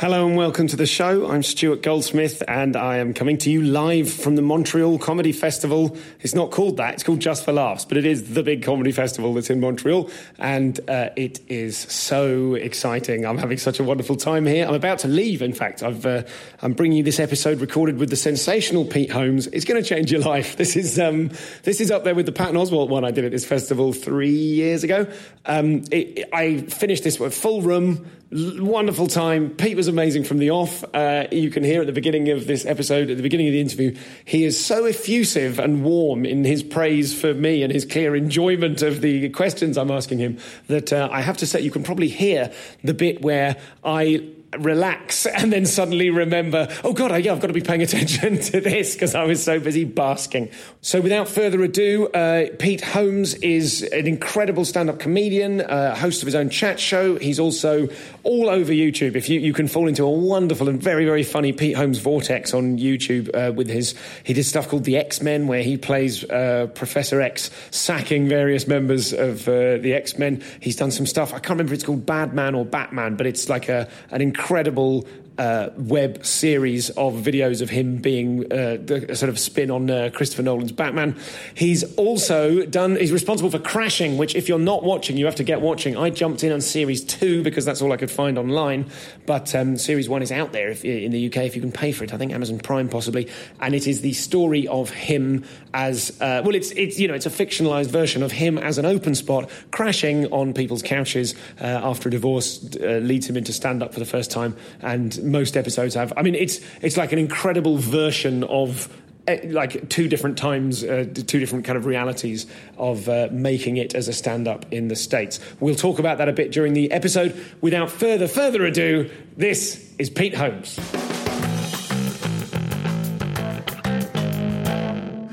Hello and welcome to the show. I'm Stuart Goldsmith and I am coming to you live from the Montreal Comedy Festival. It's not called that, it's called Just for Laughs, but it is the big comedy festival that's in Montreal and uh, it is so exciting. I'm having such a wonderful time here. I'm about to leave, in fact. I've, uh, I'm bringing you this episode recorded with the sensational Pete Holmes. It's going to change your life. This is, um, this is up there with the Patton Oswalt one I did at this festival three years ago. Um, it, I finished this with full room wonderful time. Pete was amazing from the off. Uh, you can hear at the beginning of this episode, at the beginning of the interview, he is so effusive and warm in his praise for me and his clear enjoyment of the questions I'm asking him that uh, I have to say, you can probably hear the bit where I relax and then suddenly remember, oh God, I, yeah, I've got to be paying attention to this because I was so busy basking. So without further ado, uh, Pete Holmes is an incredible stand-up comedian, uh, host of his own chat show. He's also all over YouTube. If you, you can fall into a wonderful and very, very funny Pete Holmes vortex on YouTube uh, with his, he did stuff called The X-Men where he plays uh, Professor X sacking various members of uh, the X-Men. He's done some stuff, I can't remember if it's called Bad Man or Batman, but it's like a, an incredible incredible uh, web series of videos of him being uh, sort of spin on uh, Christopher Nolan's Batman. He's also done, he's responsible for Crashing, which if you're not watching, you have to get watching. I jumped in on series two because that's all I could find online, but um, series one is out there if, in the UK if you can pay for it. I think Amazon Prime possibly. And it is the story of him as, uh, well, it's, it's, you know, it's a fictionalized version of him as an open spot crashing on people's couches uh, after a divorce uh, leads him into stand up for the first time. And most episodes have. I mean, it's it's like an incredible version of eh, like two different times, uh, two different kind of realities of uh, making it as a stand-up in the states. We'll talk about that a bit during the episode. Without further further ado, this is Pete Holmes.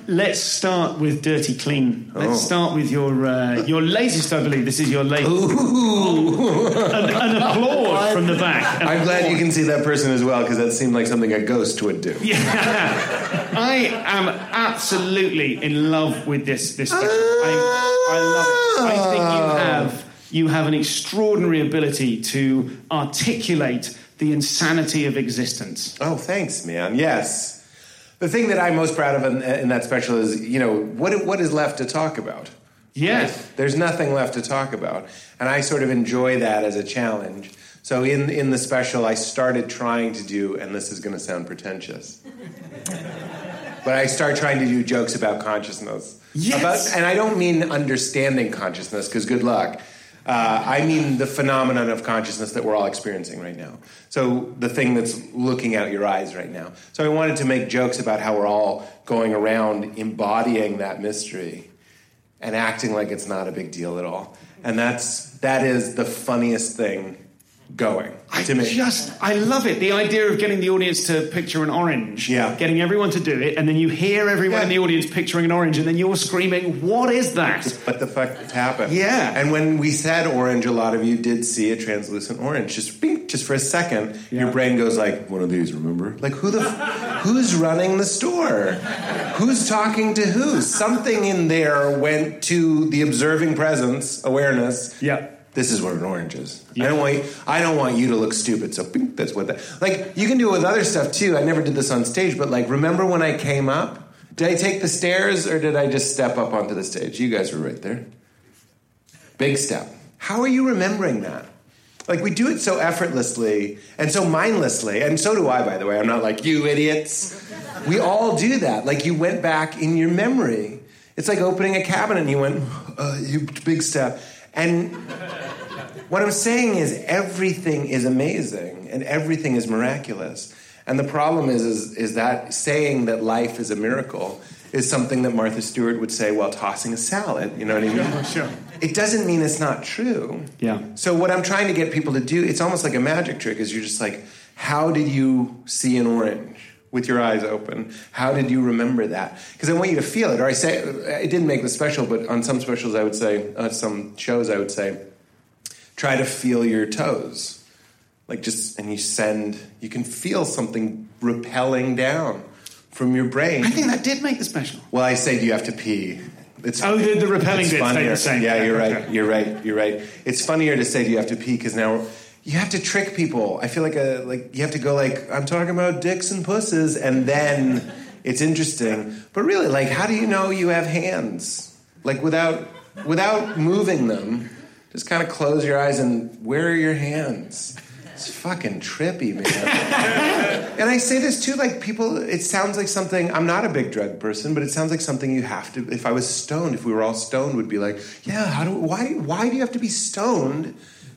Let's start with Dirty Clean. Let's Oh. start with your uh, your latest, I believe. This is your latest. An, an applause from the back. An I'm glad you can see that person as well because that seemed like something a ghost would do. Yeah, I am absolutely in love with this. This, special. I, I love it. I think you have you have an extraordinary ability to articulate the insanity of existence. Oh, thanks, man. Yes. The thing that I'm most proud of in, in that special is, you know, what what is left to talk about? Yes. There's nothing left to talk about, and I sort of enjoy that as a challenge. So in in the special, I started trying to do, and this is going to sound pretentious, but I start trying to do jokes about consciousness. Yes. About, and I don't mean understanding consciousness, because good luck. Uh, I mean the phenomenon of consciousness that we're all experiencing right now. So the thing that's looking out your eyes right now. So I wanted to make jokes about how we're all going around embodying that mystery and acting like it's not a big deal at all. And that's that is the funniest thing going I to me. just, I love it. The idea of getting the audience to picture an orange, Yeah. getting everyone to do it, and then you hear everyone in the audience picturing an orange, and then you're screaming, "What is that?" what the fuck happened? Yeah. And when we said orange, a lot of you did see a translucent orange. Just bing, just for a second, Yeah. your brain goes like, one of these, remember? Like who the f- who's running the store? Who's talking to who? Something in there went to the observing presence, awareness. Yeah. This is what an orange is. Yeah. I don't want you, I don't want you to look stupid. So that's what that. Like you can do it with other stuff too. I never did this on stage, but like remember when I came up? Did I take the stairs or did I just step up onto the stage? You guys were right there. Big step. How are you remembering that? Like we do it so effortlessly and so mindlessly, and so do I, by the way. I'm not like you idiots. We all do that. Like you went back in your memory. It's like opening a cabinet and you went, uh, you big step. And what I'm saying is everything is amazing and everything is miraculous. And the problem is, is, is that saying that life is a miracle is something that Martha Stewart would say while tossing a salad. You know what I mean? Sure. It doesn't mean it's not true. Yeah. So what I'm trying to get people to do, it's almost like a magic trick, is you're just like, how did you see an orange with your eyes open? How did you remember that? Because I want you to feel it. Or I say, it didn't make the special, but on some specials I would say, on some shows I would say, try to feel your toes. Like just, and you send, you can feel something repelling down from your brain. I think that did make the special. Well, I say, do you have to pee? It's, Oh, the- the repelling bit funnier. same. Yeah, you're right. You're right. You're right. It's funnier to say, do you have to pee? Because now you have to trick people. I feel like a like you have to go like I'm talking about dicks and pusses, and then it's interesting. But really, like, how do you know you have hands? Like without without moving them, just kind of close your eyes and where are your hands? It's fucking trippy, man. And I say this too, like people, it sounds like something, I'm not a big drug person, but it sounds like something you have to, if I was stoned, if we were all stoned, would be like, yeah, how do, why, why do you have to be stoned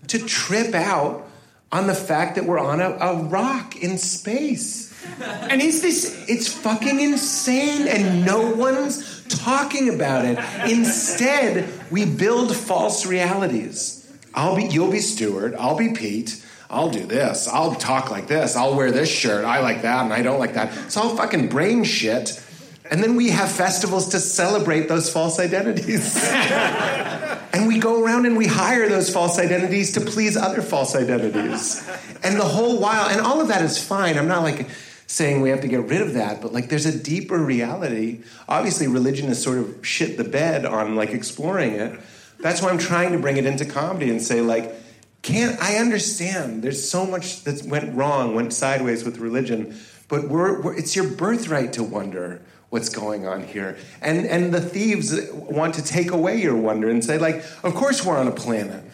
to trip out on the fact that we're on a, a rock in space? And is this, it's fucking insane and no one's talking about it. Instead, we build false realities. I'll be, you'll be Stuart, I'll be Pete. I'll do this. I'll talk like this. I'll wear this shirt. I like that and I don't like that. It's all fucking brain shit. And then we have festivals to celebrate those false identities. and we go around and we hire those false identities to please other false identities. And the whole while, and all of that is fine. I'm not like saying we have to get rid of that, but like there's a deeper reality. Obviously, religion has sort of shit the bed on like exploring it. That's why I'm trying to bring it into comedy and say, like, can't I understand? There's so much that went wrong, went sideways with religion, but we're, we're, it's your birthright to wonder what's going on here. And and the thieves want to take away your wonder and say, like, of course we're on a planet.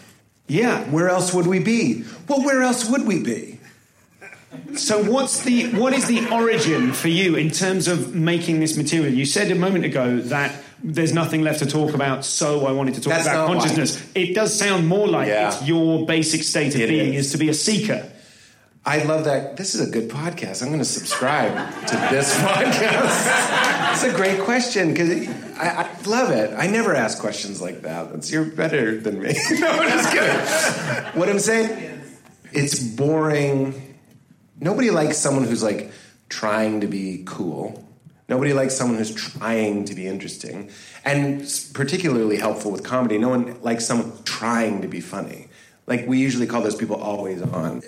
Yeah. Where else would we be? Well, where else would we be? So what's the what is the origin for you in terms of making this material? You said a moment ago that there's nothing left to talk about, so I wanted to talk That's about not why. consciousness. It does sound more like Yeah. it's your basic state of It being is. is to be a seeker. I love that. This is a good podcast. I'm going to subscribe to this podcast. It's a great question because I, I love it. I never ask questions like that. It's, you're better than me. no, I'm just kidding. What I'm saying, it's boring. Nobody likes someone who's like trying to be cool. Nobody likes someone who's trying to be interesting. And particularly helpful with comedy. No one likes someone trying to be funny. Like we usually call those people always on.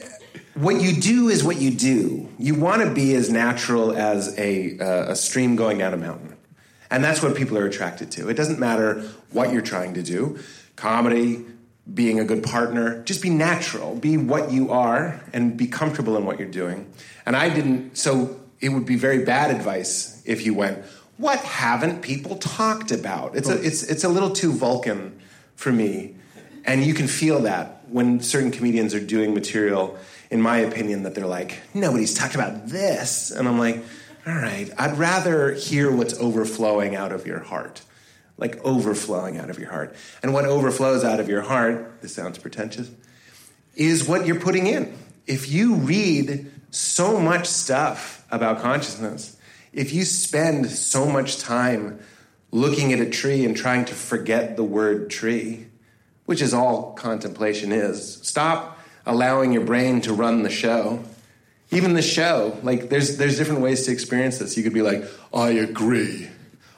What you do is what you do. You want to be as natural as a, uh, a stream going down a mountain. And that's what people are attracted to. It doesn't matter what you're trying to do comedy, being a good partner, just be natural, be what you are, and be comfortable in what you're doing. And I didn't, so it would be very bad advice if you went, What haven't people talked about? It's, a, oh. it's, it's a little too Vulcan for me. And you can feel that when certain comedians are doing material, in my opinion, that they're like, nobody's talked about this. And I'm like, all right, I'd rather hear what's overflowing out of your heart. Like overflowing out of your heart. And what overflows out of your heart, this sounds pretentious, is what you're putting in. If you read so much stuff about consciousness, if you spend so much time looking at a tree and trying to forget the word tree, which is all contemplation is, stop allowing your brain to run the show. Even the show, like there's there's different ways to experience this. You could be like, I agree.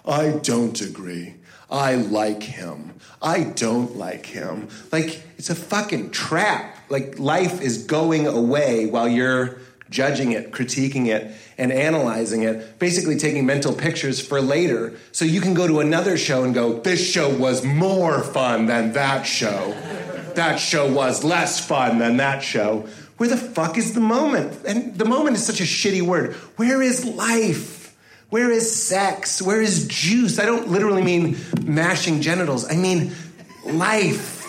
I don't agree. I like him. I don't like him. Like, it's a fucking trap. Like, life is going away while you're judging it, critiquing it, and analyzing it, basically taking mental pictures for later. So you can go to another show and go, this show was more fun than that show. That show was less fun than that show. Where the fuck is the moment? And the moment is such a shitty word. Where is life? Where is sex? Where is juice? I don't literally mean mashing genitals. I mean life,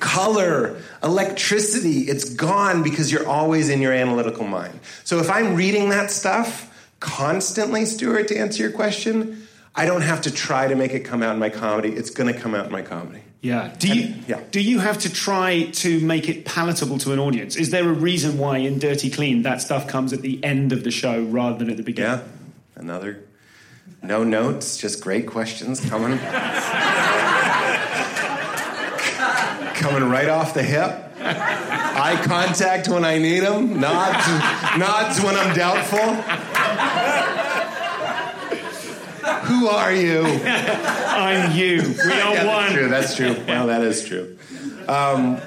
color, electricity. It's gone because you're always in your analytical mind. So if I'm reading that stuff constantly, Stuart, to answer your question, I don't have to try to make it come out in my comedy. It's going to come out in my comedy. Yeah. Do you And- yeah. do you have to try to make it palatable to an audience? Is there a reason why in Dirty Clean that stuff comes at the end of the show rather than at the beginning? Yeah, another No notes, just great questions coming. coming right off the hip. Eye contact when I need them, nods, nods when I'm doubtful. Who are you? I'm you. We are Yeah, one. That's true. That's true. Well, that is true. You-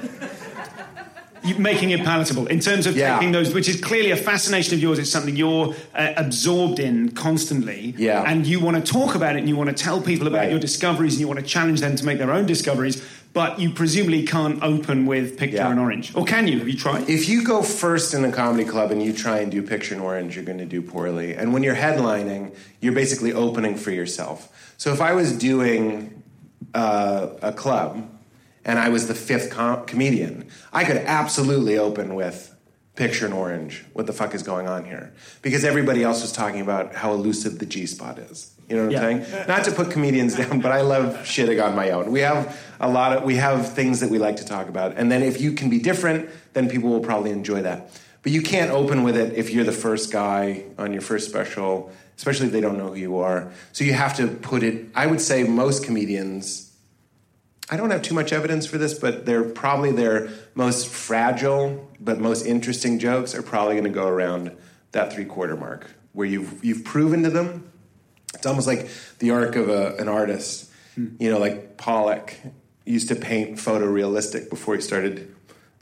making it palatable in terms of Yeah. taking those, which is clearly a fascination of yours. It's something you're uh, absorbed in constantly, Yeah. and you want to talk about it, and you want to tell people about Right. your discoveries, and you want to challenge them to make their own discoveries. But you presumably can't open with picture Yeah. and orange, or can you? Have you tried? If you go first in a comedy club and you try and do picture and orange, you're going to do poorly. And when you're headlining, you're basically opening for yourself. So if I was doing uh, a club and I was the fifth com- comedian, I could absolutely open with picture in orange. What the fuck is going on here? Because everybody else was talking about how elusive the G spot is. You know what Yeah. I'm saying? Not to put comedians down, but I love shitting on my own. We have a lot of we have things that we like to talk about, and then if you can be different, then people will probably enjoy that. But you can't open with it if you're the first guy on your first special, especially if they don't know who you are. So you have to put it. I would say most comedians. I don't have too much evidence for this, but they're probably their most fragile but most interesting jokes are probably going to go around that three quarter mark, where you've you've proven to them it's almost like the arc of a, an artist. Hmm. You know, like Pollock used to paint photorealistic before he started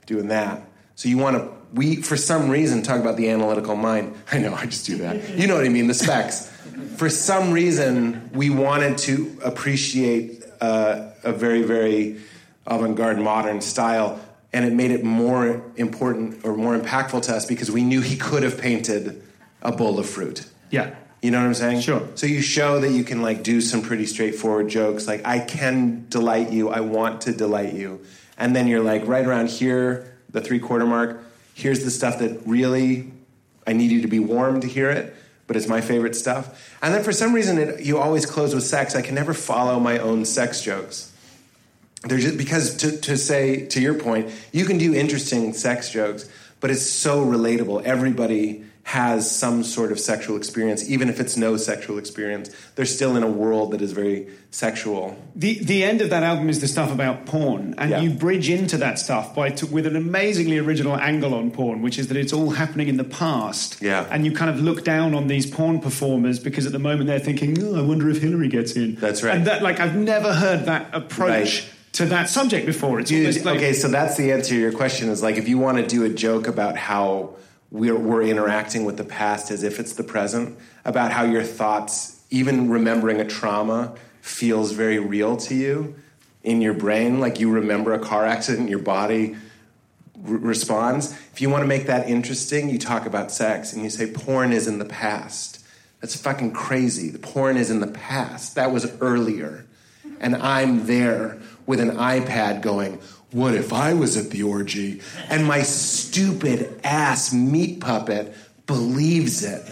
doing that. So you want to, we, for some reason, talk about the analytical mind. I know, I just do that. You know what I mean, the specs. For some reason, we wanted to appreciate uh, a very, very avant garde modern style, and it made it more important or more impactful to us because we knew he could have painted a bowl of fruit. Yeah. You know what I'm saying? Sure. So you show that you can like do some pretty straightforward jokes, like I can delight you, I want to delight you, and then you're like right around here, the three quarter mark. Here's the stuff that really I need you to be warm to hear it, but it's my favorite stuff. And then for some reason, it, you always close with sex. I can never follow my own sex jokes. They're just because to, to say to your point, you can do interesting sex jokes, but it's so relatable. Everybody has some sort of sexual experience, even if it's no sexual experience. They're still in a world that is very sexual. The the end of that album is the stuff about porn, and Yeah. you bridge into that stuff by t- with an amazingly original angle on porn, which is that it's all happening in the past. Yeah. and you kind of look down on these porn performers because at the moment they're thinking, "Oh, I wonder if Hillary gets in." That's right. And that, like, I've never heard that approach Right. to that subject before. It's Dude, like, okay, so that's the answer to your question is like if you want to do a joke about how we're, we're interacting with the past as if it's the present, about how your thoughts, even remembering a trauma, feels very real to you in your brain, like you remember a car accident, your body r- responds. If you want to make that interesting, you talk about sex and you say porn is in the past. That's fucking crazy. The porn is in the past. That was earlier. And I'm there with an iPad going, What if I was at the orgy? And my stupid ass meat puppet believes it.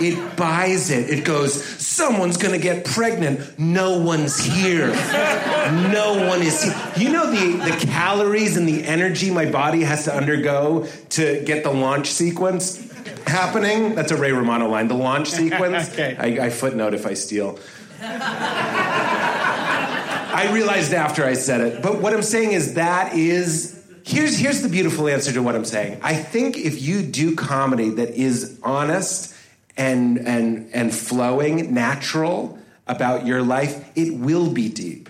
It buys it. It goes, Someone's gonna get pregnant. No one's here. No one is here. You know the, the calories and the energy my body has to undergo to get the launch sequence happening? That's a Ray Romano line. The launch sequence. Okay. I, I footnote if I steal. I realized after I said it. But what I'm saying is that is here's here's the beautiful answer to what I'm saying. I think if you do comedy that is honest and and and flowing, natural about your life, it will be deep.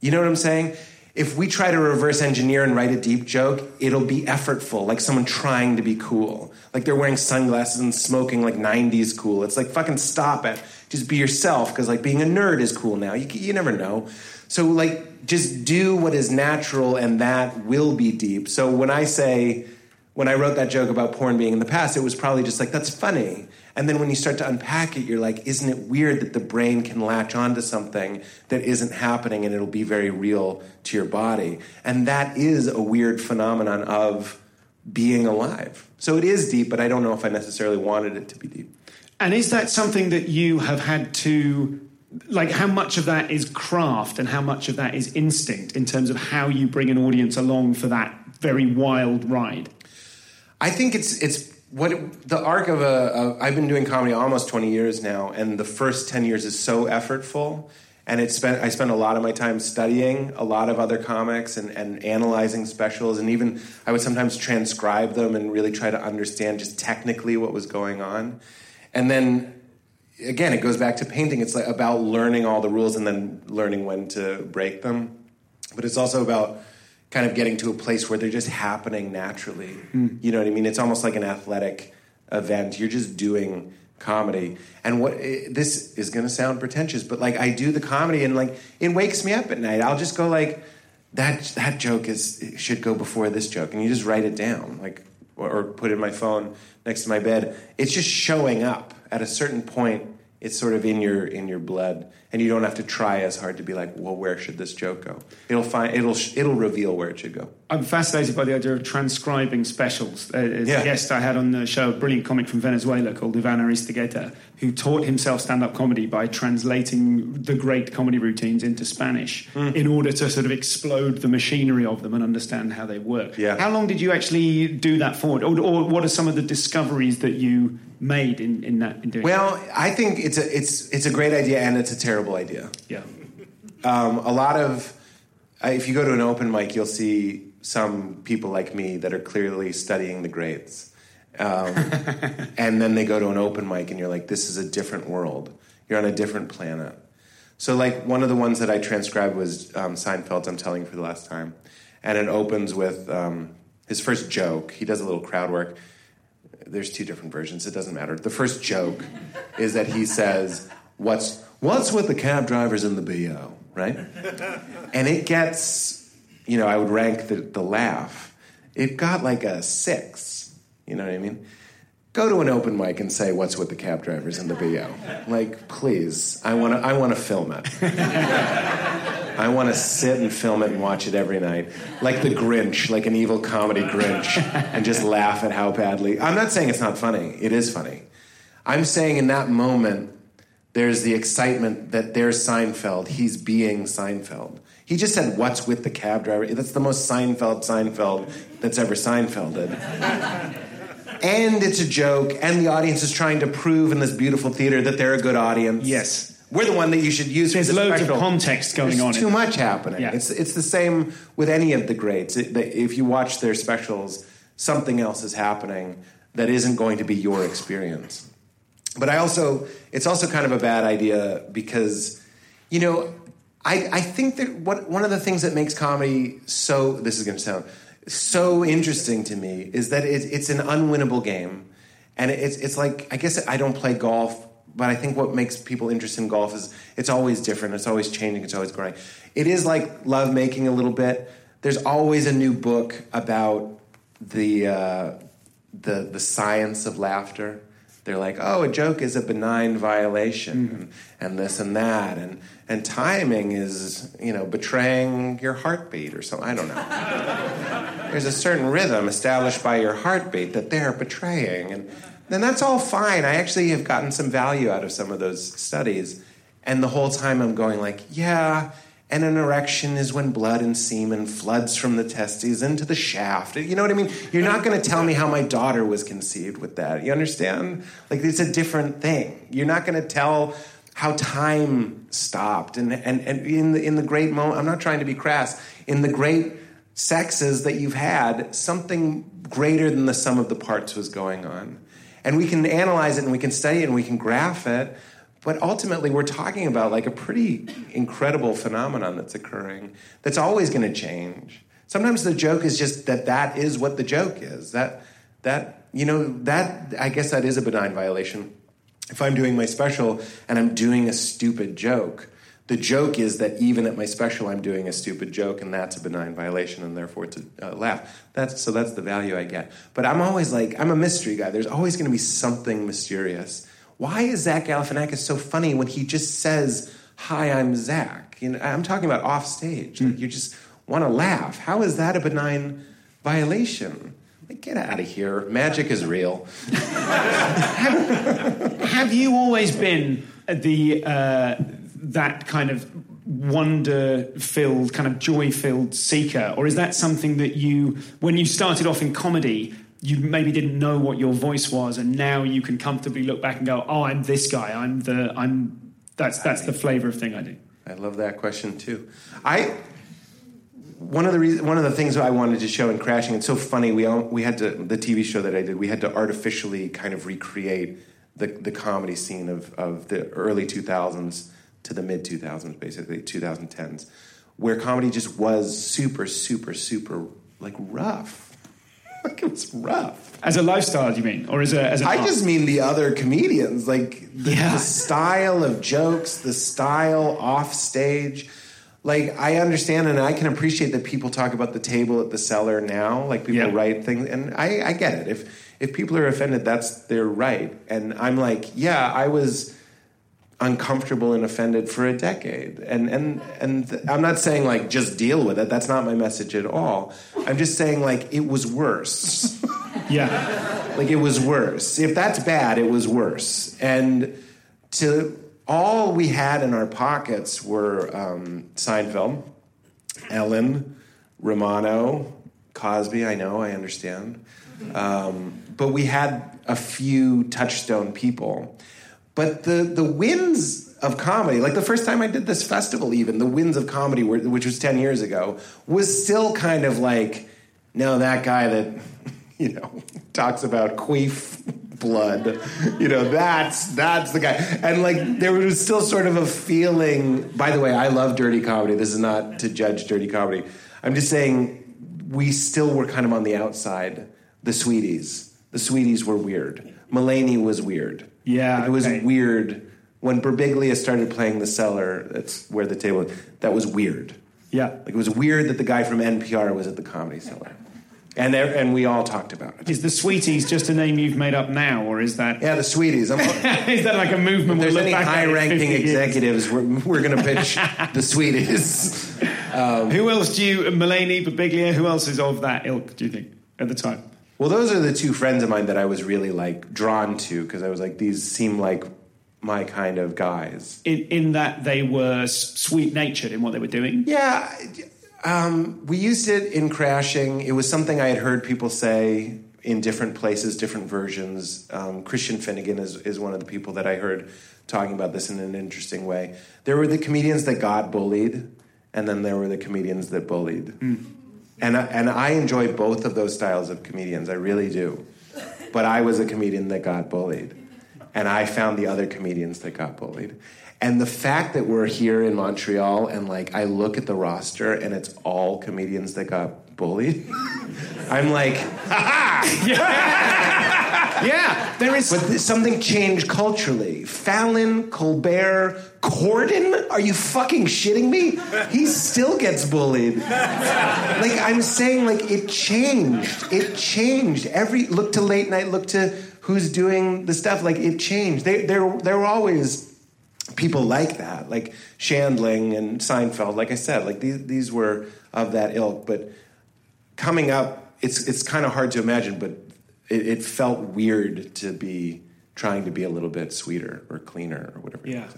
You know what I'm saying? If we try to reverse engineer and write a deep joke, it'll be effortful, like someone trying to be cool. Like they're wearing sunglasses and smoking like 90s cool. It's like fucking stop it. Just be yourself because like being a nerd is cool now. You, you never know. So like just do what is natural and that will be deep. So when I say when I wrote that joke about porn being in the past, it was probably just like that's funny. And then when you start to unpack it, you're like, isn't it weird that the brain can latch onto something that isn't happening and it'll be very real to your body? And that is a weird phenomenon of being alive. So it is deep, but I don't know if I necessarily wanted it to be deep. And is that something that you have had to like how much of that is craft and how much of that is instinct in terms of how you bring an audience along for that very wild ride? I think it's it's what it- the arc of a, I've been doing comedy almost 20 years now, and the first 10 years is so effortful. And it spent I spent a lot of my time studying a lot of other comics and, and analyzing specials, and even I would sometimes transcribe them and really try to understand just technically what was going on. And then again, it goes back to painting. It's like about learning all the rules and then learning when to break them. But it's also about kind of getting to a place where they're just happening naturally. You know what I mean? It's almost like an athletic event. You're just doing comedy. And what eh, this is going to sound pretentious, but like I do the comedy and like it wakes me up at night. I'll just go like that that joke is should go before this joke and you just write it down like or, or put it in my phone next to my bed. It's just showing up at a certain point. It's sort of in your in your blood, and you don't have to try as hard to be like, well, where should this joke go? It'll find it'll it'll reveal where it should go. I'm fascinated by the idea of transcribing specials. Uh, as Yeah. a guest I had on the show, a brilliant comic from Venezuela called Ivan Aristeguieta, who taught himself stand-up comedy by translating the great comedy routines into Spanish Hmm. in order to sort of explode the machinery of them and understand how they work. Yeah. How long did you actually do that for? Or, or what are some of the discoveries that you made in, in that in doing Well, I think it's a it's it's a great idea and it's a terrible idea. Yeah. um, a lot of uh, if you go to an open mic you'll see some people like me that are clearly studying the greats. Um, and then they go to an open mic and you're like this is a different world. You're on a different planet. So like one of the ones that i transcribed was um, seinfeld i'm telling you for the last time. And it opens with um, his first joke. He does a little crowd work there's two different versions. It doesn't matter. The first joke is that he says, "What's what's with the cab drivers in the BO?" Right, and it gets, you know, I would rank the, the laugh. It got like a six. You know what I mean? Go to an open mic and say, "What's with the cab drivers in the BO?" Like, please, I want to. I want to film it. I want to sit and film it and watch it every night, like the Grinch, like an evil comedy Grinch, and just laugh at how badly. I'm not saying it's not funny. It is funny. I'm saying in that moment, there's the excitement that there's Seinfeld. He's being Seinfeld. He just said, "What's with the cab driver?" That's the most Seinfeld Seinfeld that's ever Seinfelded. And it's a joke, and the audience is trying to prove in this beautiful theater that they're a good audience. Yes. We're the one that you should use. There's the loads of context going There's on. Too much happening. Yeah. It's it's the same with any of the greats. It, if you watch their specials, something else is happening that isn't going to be your experience. But I also, it's also kind of a bad idea because, you know, I, I think that what, one of the things that makes comedy so, this is going to sound so interesting to me, is that it, it's an unwinnable game. And it's, it's like, I guess I don't play golf, but I think what makes people interested in golf is it's always different, it's always changing, it's always growing. It is like love making a little bit. There's always a new book about the, uh, the, the science of laughter. They're like, oh, a joke is a benign violation, and, and this and that, and and timing is, you know, betraying your heartbeat or something. I don't know. There's a certain rhythm established by your heartbeat that they're betraying, and then that's all fine. I actually have gotten some value out of some of those studies, and the whole time I'm going like, yeah. And an erection is when blood and semen floods from the testes into the shaft. You know what I mean? You're not going to tell me how my daughter was conceived with that. You understand? Like, it's a different thing. You're not going to tell how time stopped. And, and, and in, the, in the great moment, I'm not trying to be crass, in the great sexes that you've had, something greater than the sum of the parts was going on. And we can analyze it and we can study it and we can graph it. But ultimately, we're talking about like a pretty incredible phenomenon that's occurring that's always going to change. Sometimes the joke is just that that is what the joke is. That that you know that I guess that is a benign violation. If I'm doing my special and I'm doing a stupid joke, the joke is that even at my special I'm doing a stupid joke, and that's a benign violation, and therefore it's a uh, laugh. That's so that's the value I get. But I'm always like I'm a mystery guy. There's always going to be something mysterious. Why is Zach Galifianakis so funny when he just says, "Hi, I'm Zach"? You know, I'm talking about off stage. Like you just want to laugh. How is that a benign violation? Like, get out of here. Magic is real. Have you always been the uh, that kind of wonder-filled, kind of joy-filled seeker, or is that something that you, when you started off in comedy, you maybe didn't know what your voice was, and now you can comfortably look back and go, "Oh, I'm this guy. I'm the I'm that's that's the flavor of thing I do." I love that question too. I one of the reasons, one of the things I wanted to show in Crashing. It's so funny. We all, we had to the TV show that I did. We had to artificially kind of recreate the the comedy scene of of the early two thousands to the mid two thousands, basically two thousand tens, where comedy just was super super super like rough. Like it was rough. As a lifestyle, do you mean, or as a as a I art? just mean the other comedians, like the, Yeah. the style of jokes, the style off stage. Like I understand and I can appreciate that people talk about the table at the cellar now. Like people Yeah. write things, and I, I get it. If if people are offended, that's their right. And I'm like, yeah, I was uncomfortable and offended for a decade. And and and th- I'm not saying like just deal with it. That's not my message at all. I'm just saying like it was worse. yeah, Like it was worse. If that's bad, it was worse. And to all we had in our pockets were um, Seinfeld, Ellen, Romano, Cosby. I know, I understand. Um, but we had a few touchstone people. But the the wins of comedy, like the first time I did this festival, even the wins of comedy, were, which was ten years ago, was still kind of like, no, that guy that you know talks about queef blood, you know, that's that's the guy. And like there was still sort of a feeling. By the way, I love dirty comedy. This is not to judge dirty comedy. I'm just saying we still were kind of on the outside. The sweeties, the sweeties were weird. Mulaney was weird. Yeah, Like, it was okay. weird when Birbiglia started playing the cellar. That's where the table. That was weird. yeah. Like it was weird that the guy from NPR was at the comedy cellar, and there, and we all talked about it. Is the Sweeties just a name you've made up now, or is that Yeah, the sweeties. Is that like a movement? if there's we'll any back high-ranking executives, we're, we're going to pitch the sweeties. Who else do you, Mulaney, Birbiglia, who else is of that ilk, do you think, at the time? Well, those are the two friends of mine that I was really like drawn to because I was like, these seem like my kind of guys. In, in that they were sweet natured in what they were doing? Yeah, um, we used it in Crashing. It was something I had heard people say in different places, different versions. Um, Christian Finnegan is, is one of the people that I heard talking about this in an interesting way. There were the comedians that got bullied, and then there were the comedians that bullied. And, I, and I enjoy both of those styles of comedians, I really do. But I was a comedian that got bullied. And I found the other comedians that got bullied. And the fact that we're here in Montreal and like I look at the roster and it's all comedians that got bullied, I'm like, Yeah, there is. but th- something changed culturally. Fallon, Colbert, Corden? Are you fucking shitting me? He still gets bullied. Like I'm saying, like it changed. It changed. Every look to late night. Look to who's doing the stuff. Like it changed. They, there, there were always people like that, like Shandling and Seinfeld. Like I said, like these, these were of that ilk. But coming up, it's it's kind of hard to imagine, but it, it felt weird to be trying to be a little bit sweeter or cleaner or whatever. you Yeah.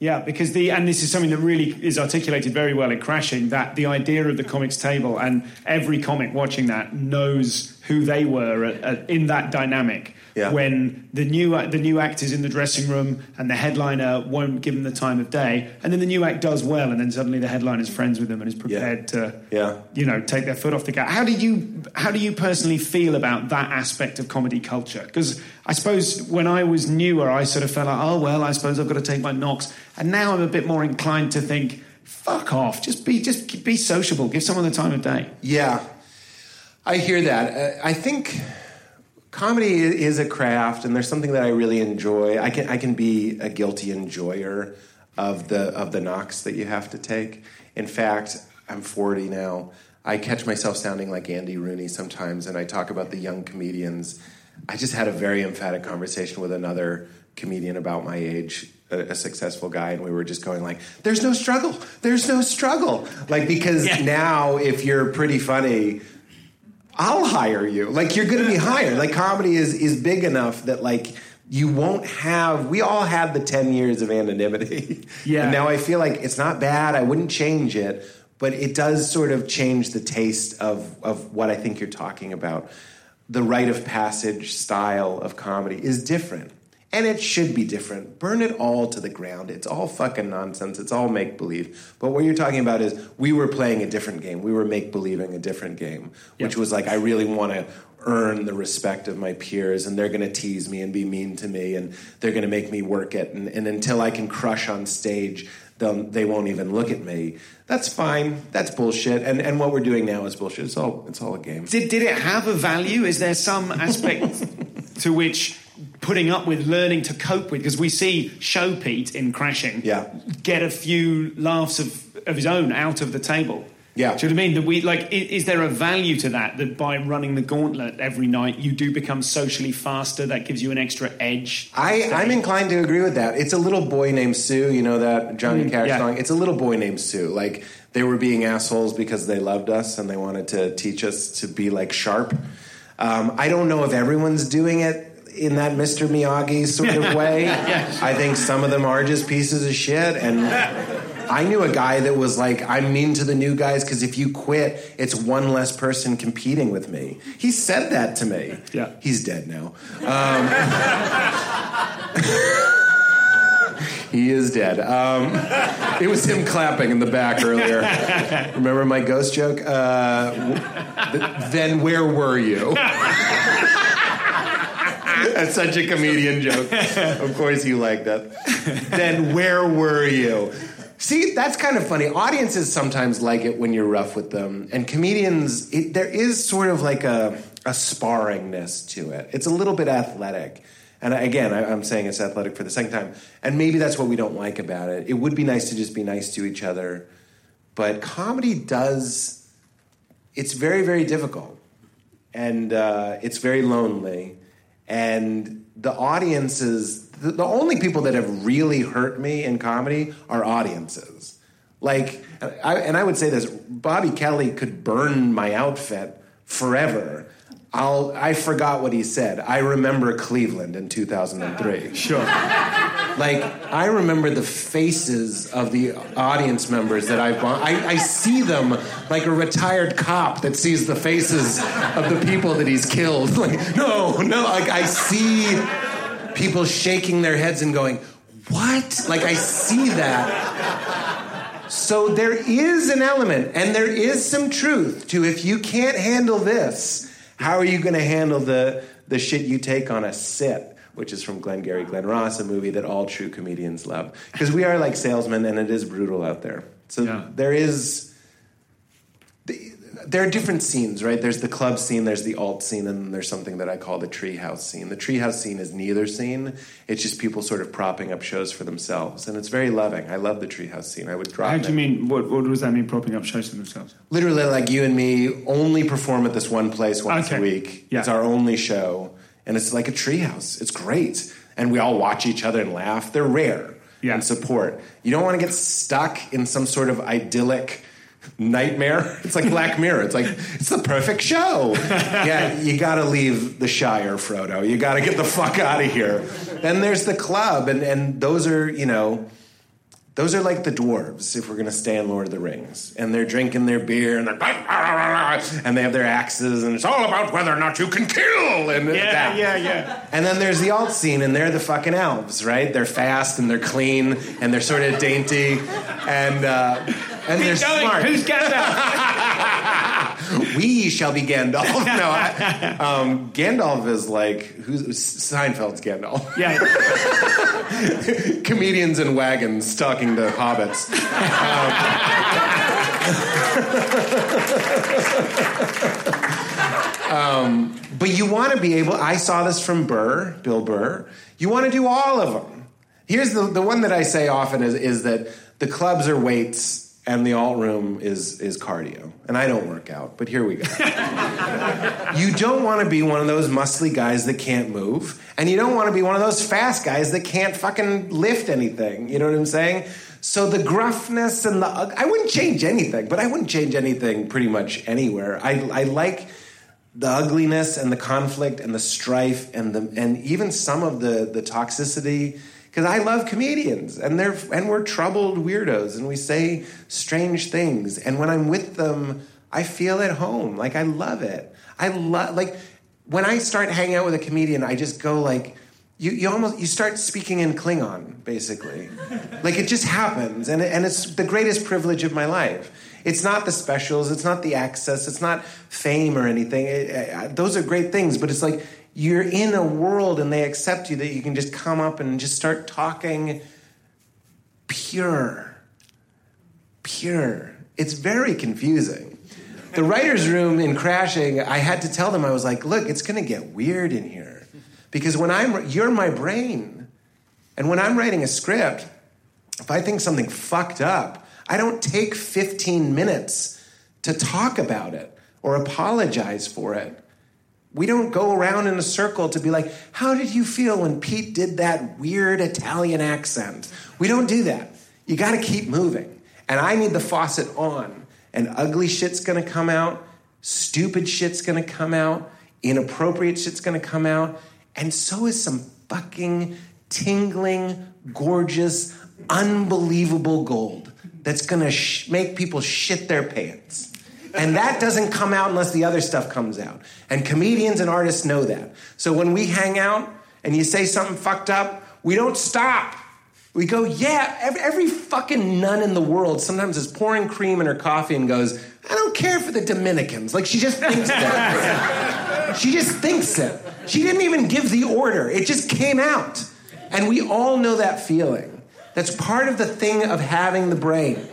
Yeah, because the and this is something that really is articulated very well in Crashing that the idea of the comics table and every comic watching that knows who they were at, at, in that dynamic. Yeah. When the new the new act is in the dressing room and the headliner won't give them the time of day, and then the new act does well, and then suddenly the headliner is friends with them and is prepared to Yeah. you know take their foot off the gas. How do you how do you personally feel about that aspect of comedy culture? Because I suppose when I was newer, I sort of felt like, oh well, I suppose I've got to take my knocks, and now I'm a bit more inclined to think, fuck off, just be just be sociable, give someone the time of day. Yeah, I hear that. Uh, I think comedy is a craft, and there's something that I really enjoy. I can I can be a guilty enjoyer of the of the knocks that you have to take. In fact, I'm 40 now. I catch myself sounding like Andy Rooney sometimes, and I talk about the young comedians. I just had a very emphatic conversation with another comedian about my age, a, a successful guy, and we were just going like, "There's no struggle. There's no struggle." Like because Yeah. now, if you're pretty funny, I'll hire you. Like you're going to be hired. Like comedy is is big enough that like you won't have. We all had the ten years of anonymity. Yeah. And now I feel like it's not bad. I wouldn't change it, but it does sort of change the taste of of what I think you're talking about. the rite of passage style of comedy is different. And it should be different. Burn it all to the ground. It's all fucking nonsense. It's all make believe. But what you're talking about is we were playing a different game. We were make believing a different game, which Yep. was like, I really want to earn the respect of my peers, and they're going to tease me and be mean to me, and they're going to make me work it. And, and until I can crush on stage, they won't even look at me. That's fine. That's bullshit. And, and what we're doing now is bullshit. It's all, it's all a game. Did, did it have a value? Is there some aspect to which putting up with learning to cope with? Because we see Show Pete in Crashing Yeah. get a few laughs of, of his own out of the table. Yeah. Do you know what I mean? That we like. i- Is there a value to that? That by running the gauntlet every night, you do become socially faster. That gives you an extra edge. I, I'm inclined to agree with that. It's a little boy named Sue. You know that Johnny Cash yeah. song? It's a little boy named Sue. Like they were being assholes because they loved us and they wanted to teach us to be like sharp. Um, I don't know if everyone's doing it in that Mr. Miyagi sort of way. I think some of them are just pieces of shit. And I knew a guy that was like, I'm mean to the new guys because if you quit, it's one less person competing with me. He said that to me. Yeah. He's dead now. He is dead. Um, it was him clapping in the back earlier. Remember my ghost joke? Uh, th- then where were you? That's such a comedian joke. Of course you like that. then where were you? See, that's kind of funny. Audiences sometimes like it when you're rough with them, and comedians, it, there is sort of like a, a sparringness to it. It's a little bit athletic. And again, I, I'm saying it's athletic for the second time. And maybe that's what we don't like about it. It would be nice to just be nice to each other. But comedy does, it's very, very difficult. And uh, it's very lonely. And the audiences, the, the only people that have really hurt me in comedy are audiences. Like, I, and I would say this Bobby Kelly could burn my outfit forever. I'll, I forgot what he said. I remember Cleveland in 2003. Sure. Like, I remember the faces of the audience members that I've bought. I, I see them like a retired cop that sees the faces of the people that he's killed. Like, no, no, like, I see people shaking their heads and going, What? Like, I see that. So there is an element, and there is some truth to if you can't handle this, how are you going to handle the, the shit you take on a sit? Which is from Glengarry Glen Ross, a movie that all true comedians love. Because we are like salesmen, and it is brutal out there. So Yeah. there is. There are different scenes, right? There's the club scene, there's the alt scene, and there's something that I call the treehouse scene. The treehouse scene is neither scene. It's just people sort of propping up shows for themselves, and it's very loving. I love the treehouse scene. I would drop. How do you mean? What, what does that mean? Propping up shows for themselves? Literally, like you and me only perform at this one place once Okay. a week. Yeah. It's our only show, and it's like a treehouse. It's great, and we all watch each other and laugh. They're rare Yeah. and support. You don't want to get stuck in some sort of idyllic nightmare. It's like Black Mirror. It's like it's the perfect show. yeah, you got to leave the Shire, Frodo. You got to get the fuck out of here. Then there's the club, and and those are you know. Those are like the dwarves, if we're going to stay in Lord of the Rings. And they're drinking their beer and they're and they have their axes, and it's all about whether or not you can kill. And that. yeah. And then there's the alt scene, and they're the fucking elves, right? They're fast and they're clean and they're sort of dainty, and uh, and they're smart. Who's Gandalf? we shall be Gandalf. No, I, um, Gandalf is like who's Seinfeld's Gandalf. yeah. Comedians in wagons talking to hobbits. Um, um, but you want to be able. I saw this from Burr, Bill Burr. You want to do all of them. Here's the the one that I say often is is that the clubs are weights and the alt room is is cardio. And I don't work out, but here we go. You don't want to be one of those muscly guys that can't move, and you don't want to be one of those fast guys that can't fucking lift anything. You know what I'm saying? So the gruffness and the I wouldn't change anything, but I wouldn't change anything pretty much anywhere. I I like the ugliness and the conflict and the strife and the and even some of the the toxicity because I love comedians and they're and we're troubled weirdos and we say strange things and when I'm with them I feel at home like I love it I love like when I start hanging out with a comedian, I just go like, you, you almost you start speaking in Klingon, basically. like it just happens, and and it's the greatest privilege of my life. It's not the specials, it's not the access, it's not fame or anything. It, it, those are great things, but it's like you're in a world and they accept you that you can just come up and just start talking pure. Pure. It's very confusing. The writer's room in Crashing, I had to tell them, I was like, look, it's going to get weird in here. Because when I'm, you're my brain. And when I'm writing a script, if I think something fucked up, I don't take 15 minutes to talk about it or apologize for it. We don't go around in a circle to be like, how did you feel when Pete did that weird Italian accent? We don't do that. You got to keep moving. And I need the faucet on, and ugly shit's gonna come out, stupid shit's gonna come out, inappropriate shit's gonna come out, and so is some fucking tingling, gorgeous, unbelievable gold that's gonna sh- make people shit their pants. And that doesn't come out unless the other stuff comes out. And comedians and artists know that. So when we hang out and you say something fucked up, we don't stop. We go, yeah, every, every, fucking nun in the world sometimes is pouring cream in her coffee and goes, I don't care for the Dominicans. Like she just thinks that. she just thinks it. She didn't even give the order, it just came out. And we all know that feeling. That's part of the thing of having the brain.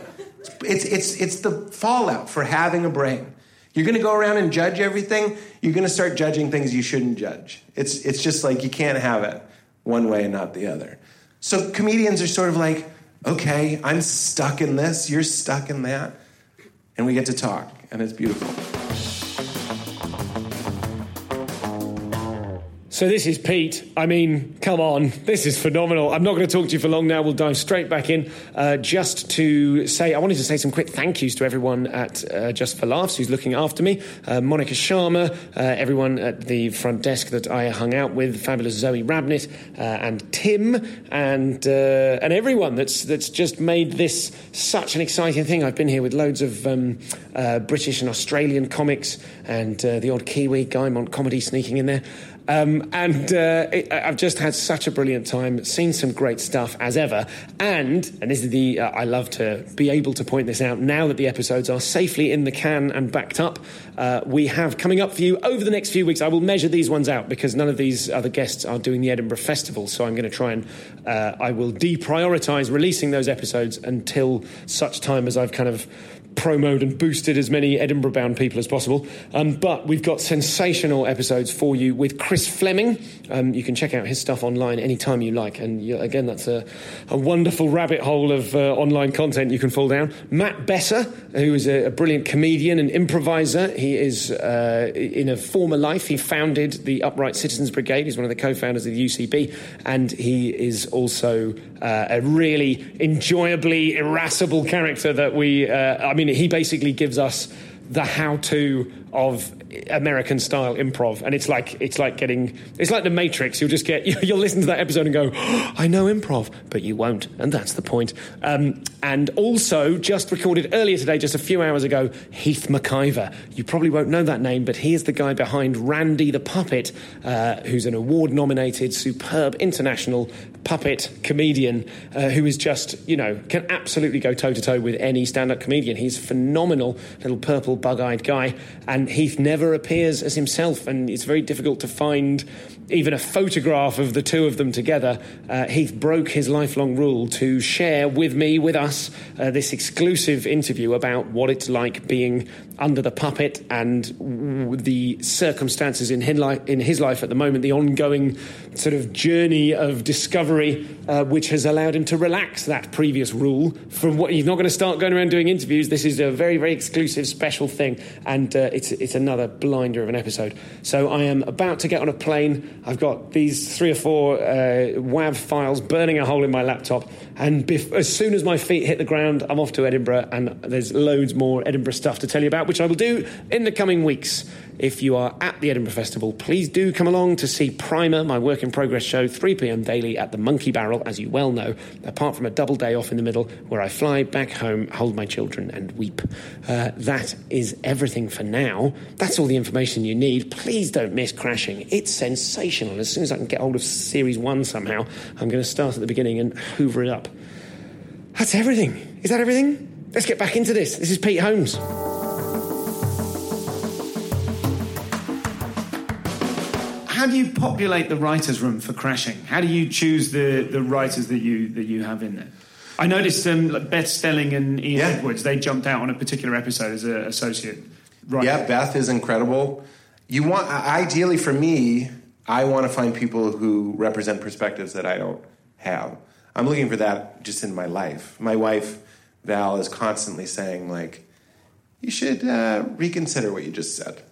It's, it's, it's the fallout for having a brain. You're going to go around and judge everything. You're going to start judging things you shouldn't judge. It's, it's just like you can't have it one way and not the other. So comedians are sort of like, okay, I'm stuck in this, you're stuck in that. And we get to talk, and it's beautiful. So this is Pete. I mean, come on, this is phenomenal. I'm not going to talk to you for long now. We'll dive straight back in. Uh, just to say, I wanted to say some quick thank yous to everyone at uh, Just for Laughs who's looking after me. Uh, Monica Sharma, uh, everyone at the front desk that I hung out with, fabulous Zoe Rabnett, uh, and Tim, and uh, and everyone that's that's just made this such an exciting thing. I've been here with loads of um, British and Australian comics, and the odd Kiwi guy on comedy sneaking in there. Um, and uh, it, I've just had such a brilliant time, seen some great stuff as ever. And, and this is the, uh, I love to be able to point this out now that the episodes are safely in the can and backed up. Uh, we have coming up for you over the next few weeks. I will measure these ones out because none of these other guests are doing the Edinburgh Festival. So I'm going to try and, uh, I will deprioritize releasing those episodes until such time as I've kind of promoted and boosted as many Edinburgh bound people as possible. Um, but we've got sensational episodes for you with Chris Fleming. Um, you can check out his stuff online anytime you like. And you, again, that's a, a, wonderful rabbit hole of uh, online content you can fall down. Matt Besser, who is a, a brilliant comedian and improviser. He is, uh, in a former life, he founded the Upright Citizens Brigade. He's one of the co founders of the UCB. And he is also uh, a really enjoyably irascible character that we, uh, I mean, he basically gives us the how to of American style improv, and it's like it's like getting it's like the Matrix. You'll just get you'll listen to that episode and go, oh, I know improv, but you won't, and that's the point. Um, and also, just recorded earlier today, just a few hours ago, Heath McIvor. You probably won't know that name, but he is the guy behind Randy the Puppet, uh, who's an award-nominated, superb international puppet comedian uh, who is just you know can absolutely go toe to toe with any stand-up comedian. He's phenomenal, little purple bug-eyed guy, and Heath never appears as himself, and it's very difficult to find even a photograph of the two of them together. Uh, Heath broke his lifelong rule to share with me, with us, uh, this exclusive interview about what it's like being under the puppet and the circumstances in his, life, in his life at the moment, the ongoing sort of journey of discovery, uh, which has allowed him to relax that previous rule. From what he's not going to start going around doing interviews. This is a very, very exclusive, special thing, and uh, it's it's another blinder of an episode. So I am about to get on a plane. I've got these three or four uh, WAV files burning a hole in my laptop, and bef- as soon as my feet hit the ground, I'm off to Edinburgh, and there's loads more Edinburgh stuff to tell you about which I will do in the coming weeks. If you are at the Edinburgh Festival, please do come along to see Primer, my work in progress show, 3 pm daily at the Monkey Barrel, as you well know, apart from a double day off in the middle where I fly back home, hold my children, and weep. Uh, that is everything for now. That's all the information you need. Please don't miss Crashing. It's sensational. As soon as I can get hold of Series 1 somehow, I'm going to start at the beginning and hoover it up. That's everything. Is that everything? Let's get back into this. This is Pete Holmes. How do you populate the writers' room for Crashing? How do you choose the, the writers that you that you have in there? I noticed um, like Beth Stelling and Ian Yeah. Edwards. They jumped out on a particular episode as an associate. Right. Yeah, Beth is incredible. You want ideally for me, I want to find people who represent perspectives that I don't have. I'm looking for that just in my life. My wife Val is constantly saying like, "You should uh, reconsider what you just said."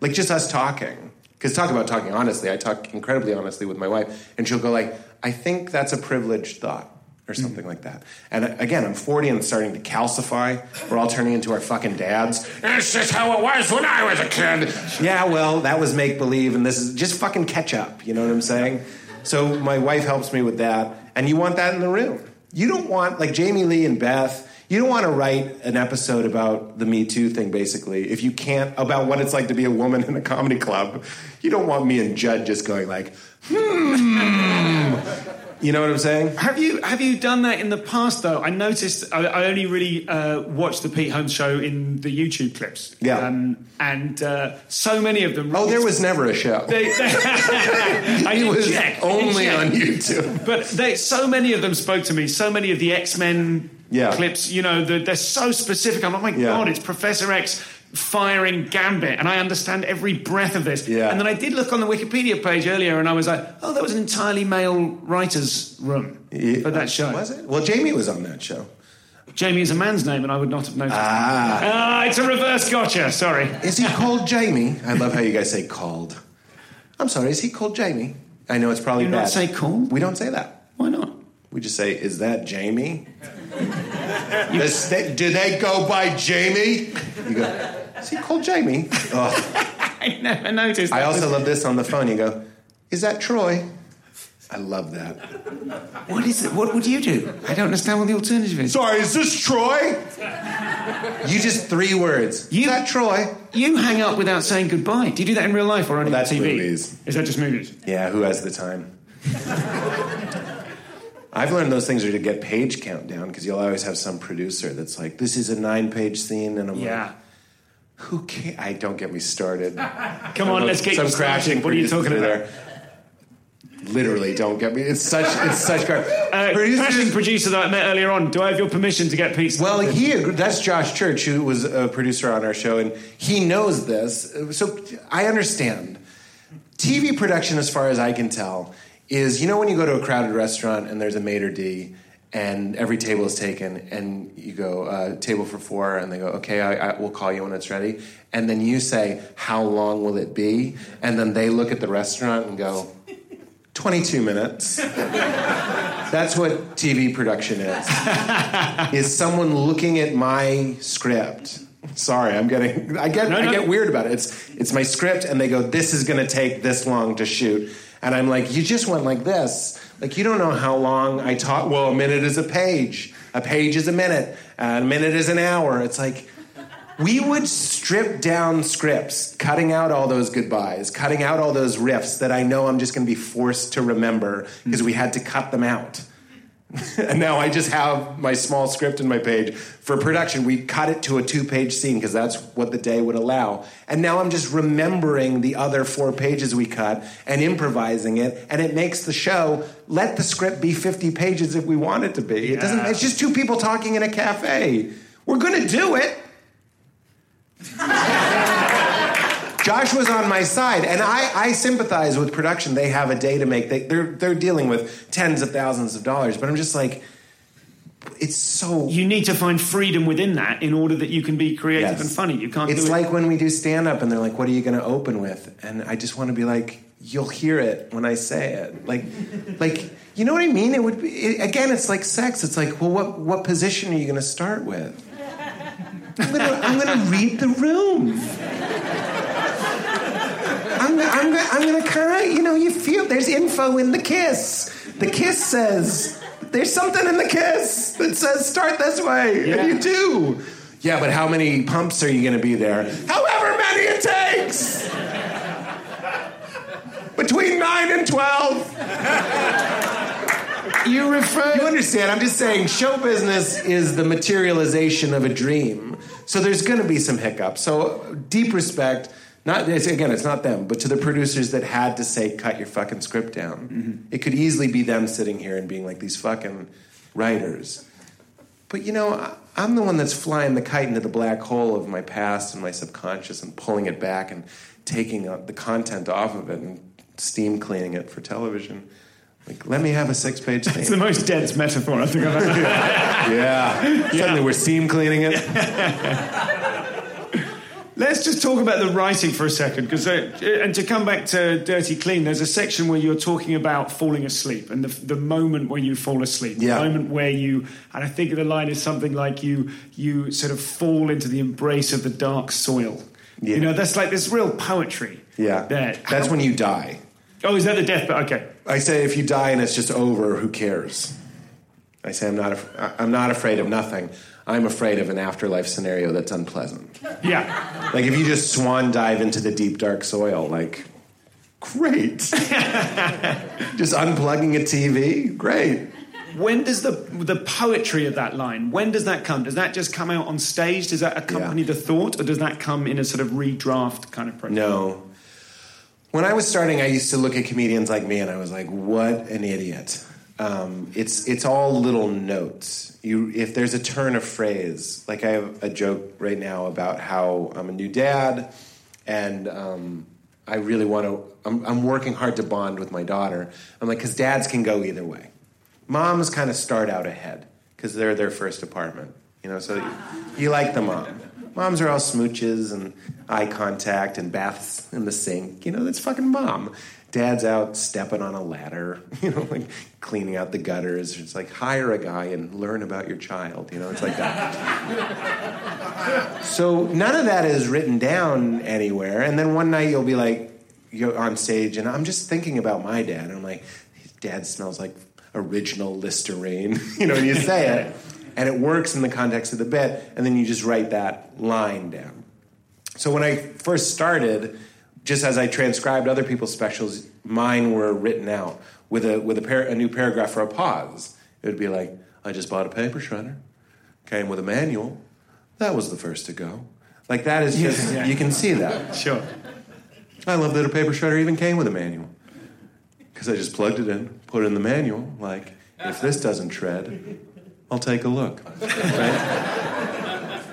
Like just us talking, because talk about talking honestly. I talk incredibly honestly with my wife, and she'll go like, "I think that's a privileged thought." Or something like that. And uh, again, I'm 40 and starting to calcify. We're all turning into our fucking dads. This is how it was when I was a kid. Yeah, well, that was make believe, and this is just fucking catch up. You know what I'm saying? So my wife helps me with that, and you want that in the room. You don't want like Jamie Lee and Beth. You don't want to write an episode about the Me Too thing, basically, if you can't about what it's like to be a woman in a comedy club. You don't want me and Judd just going like, hmm. You know what I'm saying? Have you have you done that in the past though? I noticed I, I only really uh, watched the Pete Holmes show in the YouTube clips. Yeah. um, and uh, so many of them. Oh, there was never a show. They, they, I was check, only on YouTube. But they, so many of them spoke to me. So many of the X Men Yeah. clips, you know, the, they're so specific. I'm like, my Yeah. God, it's Professor X firing Gambit, and I understand every breath of this. Yeah. And then I did look on the Wikipedia page earlier, and I was like, oh, that was an entirely male writers' room for that show. Was it? Well, Jamie was on that show. Jamie is a man's name, and I would not have noticed. Ah. Ah, it's a reverse gotcha. Sorry. Is he called Jamie? I love how you guys say called. I'm sorry, is he called Jamie? I know it's probably You bad. not say called? We don't say that. Why not? We just say, is that Jamie? Does they- do they go by Jamie? You go, is he called Jamie? Oh. I never noticed. I also love this on the phone. You go, is that Troy? I love that. What is it? What would you do? I don't understand what the alternative is. Sorry, is this Troy? You just three words. You- is that Troy? You hang up without saying goodbye. Do you do that in real life or on Well, that's TV? movies. Is that just movies? Yeah, who has the time? I've learned those things are to get page count down because you'll always have some producer that's like, "This is a nine-page scene," and I'm Yeah. like, "Who can I don't get me started." Come on, let's get Some crashing What are you talking about? there. Literally, don't get me. It's such. It's such. Gar- Uh, crashing producer that I met earlier on. Do I have your permission to get Pete? Well, started? he agreed. That's Josh Church, who was a producer on our show, and he knows this. So I understand. TV production, as far as I can tell, is you know when you go to a crowded restaurant and there's a maitre d, and every table is taken, and you go uh, table for four, and they go, okay, I, I will call you when it's ready, and then you say, how long will it be? And then they look at the restaurant and go, 22 minutes. That's what TV production is. is someone looking at my script. Sorry, I'm getting I get No, I get weird about it. It's it's my script and they go this is going to take this long to shoot. And I'm like you just went like this. Like you don't know how long I talk. Well, a minute is a page. A page is a minute. A minute is an hour. It's like we would strip down scripts, cutting out all those goodbyes, cutting out all those riffs that I know I'm just going to be forced to remember because we had to cut them out. And now I just have my small script in my page. For production, we cut it to a two page scene because that's what the day would allow. And now I'm just remembering the other four pages we cut and improvising it. And it makes the show let the script be 50 pages if we want it to be. It doesn't, it's just two people talking in a cafe. We're going to do it. Josh was on my side, and I, I sympathize with production. They have a day to make. They, they're they're dealing with tens of thousands of dollars, but I'm just like, it's so. you need to find freedom within that in order that you can be creative Yes. and funny. You can't. It's do it. like when we do stand up, and they're like, "What are you going to open with?" And I just want to be like, "You'll hear it when I say it." Like, like you know what I mean? It would be it, again. It's like sex. It's like, well, what what position are you going to start with? I'm I'm gonna read the room. I'm gonna kind of, you know, you feel there's info in the kiss. The kiss says there's something in the kiss that says start this way, Yeah. and you do. Yeah, but how many pumps are you gonna be there? However many it takes. Between nine and twelve. You refer. You understand? I'm just saying, show business is the materialization of a dream. So there's going to be some hiccups. So deep respect. Not it's, again, it's not them, but to the producers that had to say, "Cut your fucking script down." It could easily be them sitting here and being like these fucking writers. But you know, I- I'm the one that's flying the kite into the black hole of my past and my subconscious and pulling it back and taking uh, the content off of it and steam cleaning it for television. Like, let me have a six-page thing. It's the most dense metaphor I think I've ever heard. Yeah. Suddenly we're steam cleaning it. Let's just talk about the writing for a second, because uh, and to come back to Dirty Clean, there's a section where you're talking about falling asleep and the, the moment where you fall asleep, Yeah. the moment where you, and I think the line is something like you you sort of fall into the embrace of the dark soil. Yeah. You know, that's like this real poetry. Yeah. there. That's when you die. Oh, is that the death? But okay, I say if you die and it's just over, who cares? I say I'm not af- I'm not afraid of nothing. I'm afraid of an afterlife scenario that's unpleasant. yeah. Like if you just swan dive into the deep dark soil, like great. just unplugging a TV, great. When does the the poetry of that line? When does that come? Does that just come out on stage? Does that accompany Yeah. the thought, or does that come in a sort of redraft kind of process? No. When I was starting, I used to look at comedians like me, and I was like, "What an idiot!" Um, it's it's all little notes. You, if there's a turn of phrase, like I have a joke right now about how I'm a new dad, and um, I really want to. I'm, I'm working hard to bond with my daughter. I'm like, because dads can go either way. Moms kind of start out ahead because they're their first apartment, you know. So you like the mom. Moms are all smooches and eye contact and baths in the sink. You know, that's fucking mom. Dad's out stepping on a ladder, you know, like cleaning out the gutters. It's like hire a guy and learn about your child. You know, it's like that. so none of that is written down anywhere. And then one night you'll be like, you're on stage, and I'm just thinking about my dad. And I'm like, dad smells like original Listerine. you know, and you say it, and it works in the context of the bit, and then you just write that line down. So when I first started, just as I transcribed other people's specials, mine were written out with a with a, par- a new paragraph for a pause. It would be like, "I just bought a paper shredder, came with a manual. That was the first to go." Like that is just Yeah. you can see that. Sure. I love that a paper shredder even came with a manual because I just plugged it in, put it in the manual. Like, if this doesn't shred, I'll take a look. Right?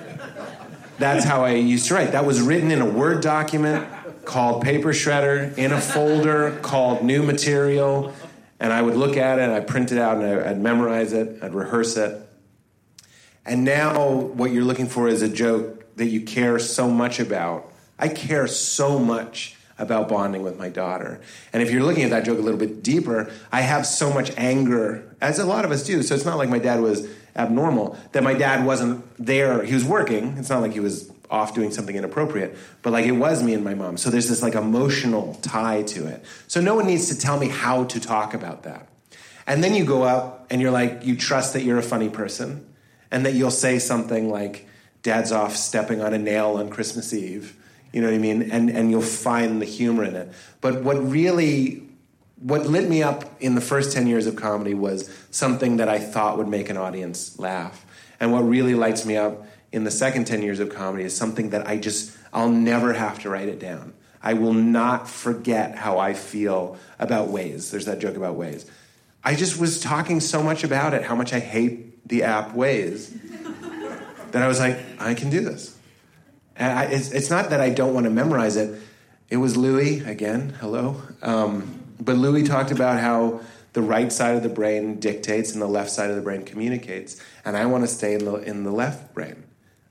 That's how I used to write. That was written in a Word document called Paper Shredder in a folder called New Material. And I would look at it, I'd print it out, and I'd memorize it, I'd rehearse it. And now what you're looking for is a joke that you care so much about. I care so much about bonding with my daughter. And if you're looking at that joke a little bit deeper, I have so much anger, as a lot of us do. So it's not like my dad was abnormal, that my dad wasn't there. He was working. It's not like he was off doing something inappropriate, but like it was me and my mom. So there's this like emotional tie to it. So no one needs to tell me how to talk about that. And then you go up and you're like, you trust that you're a funny person and that you'll say something like, Dad's off stepping on a nail on Christmas Eve. You know what I mean? And, and you'll find the humor in it. But what really, what lit me up in the first 10 years of comedy was something that I thought would make an audience laugh. And what really lights me up in the second 10 years of comedy is something that I just, I'll never have to write it down. I will not forget how I feel about Waze. There's that joke about Waze. I just was talking so much about it, how much I hate the app Waze, that I was like, I can do this. And I, it's, it's not that I don't want to memorize it. It was Louis, again, hello. Um, but Louis talked about how the right side of the brain dictates and the left side of the brain communicates. And I want to stay in the, in the left brain.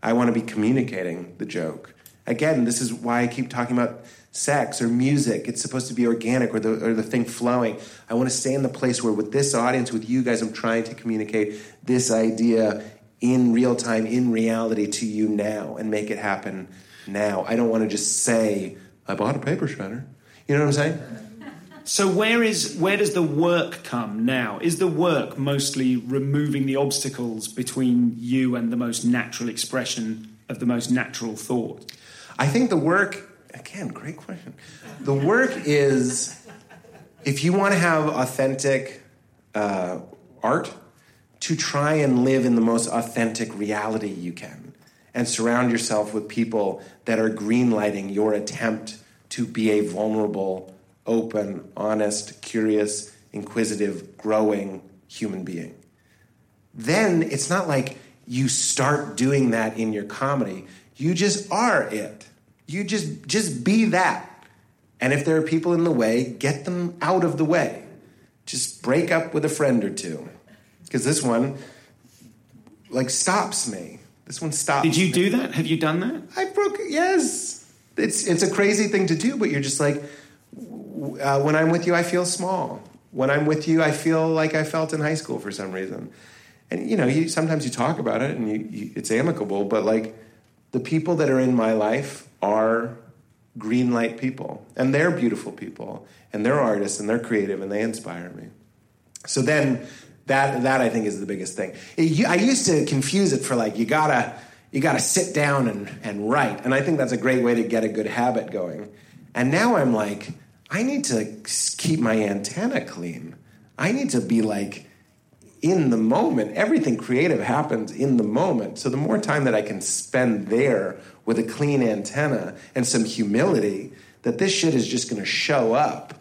I want to be communicating the joke. Again, this is why I keep talking about sex or music. It's supposed to be organic or the, or the thing flowing. I want to stay in the place where, with this audience, with you guys, I'm trying to communicate this idea in real time, in reality to you now and make it happen now. I don't want to just say, I bought a paper shredder. You know what I'm saying? So where is where does the work come now? Is the work mostly removing the obstacles between you and the most natural expression of the most natural thought? I think the work, again, great question. The work is if you want to have authentic uh, art, to try and live in the most authentic reality you can and surround yourself with people that are greenlighting your attempt to be a vulnerable, open, honest, curious, inquisitive, growing human being. Then it's not like you start doing that in your comedy. You just are it. You just just be that. And if there are people in the way, get them out of the way. Just break up with a friend or two. Because this one like stops me. This one stops. Did you me. do that? Have you done that? I broke. Yes, it's it's a crazy thing to do, but you're just like, uh, when I'm with you, I feel small. When I'm with you, I feel like I felt in high school for some reason. And you know, you sometimes you talk about it and you, you, it's amicable, but like the people that are in my life are green light people, and they're beautiful people, and they're artists, and they're creative, and they inspire me. So then that that I think is the biggest thing. It, I used to confuse it for like you gotta you gotta sit down and and write, and I think that's a great way to get a good habit going. And now I'm like, I need to keep my antenna clean. I need to be like in the moment. Everything creative happens in the moment. So the more time that I can spend there with a clean antenna and some humility, that this shit is just going to show up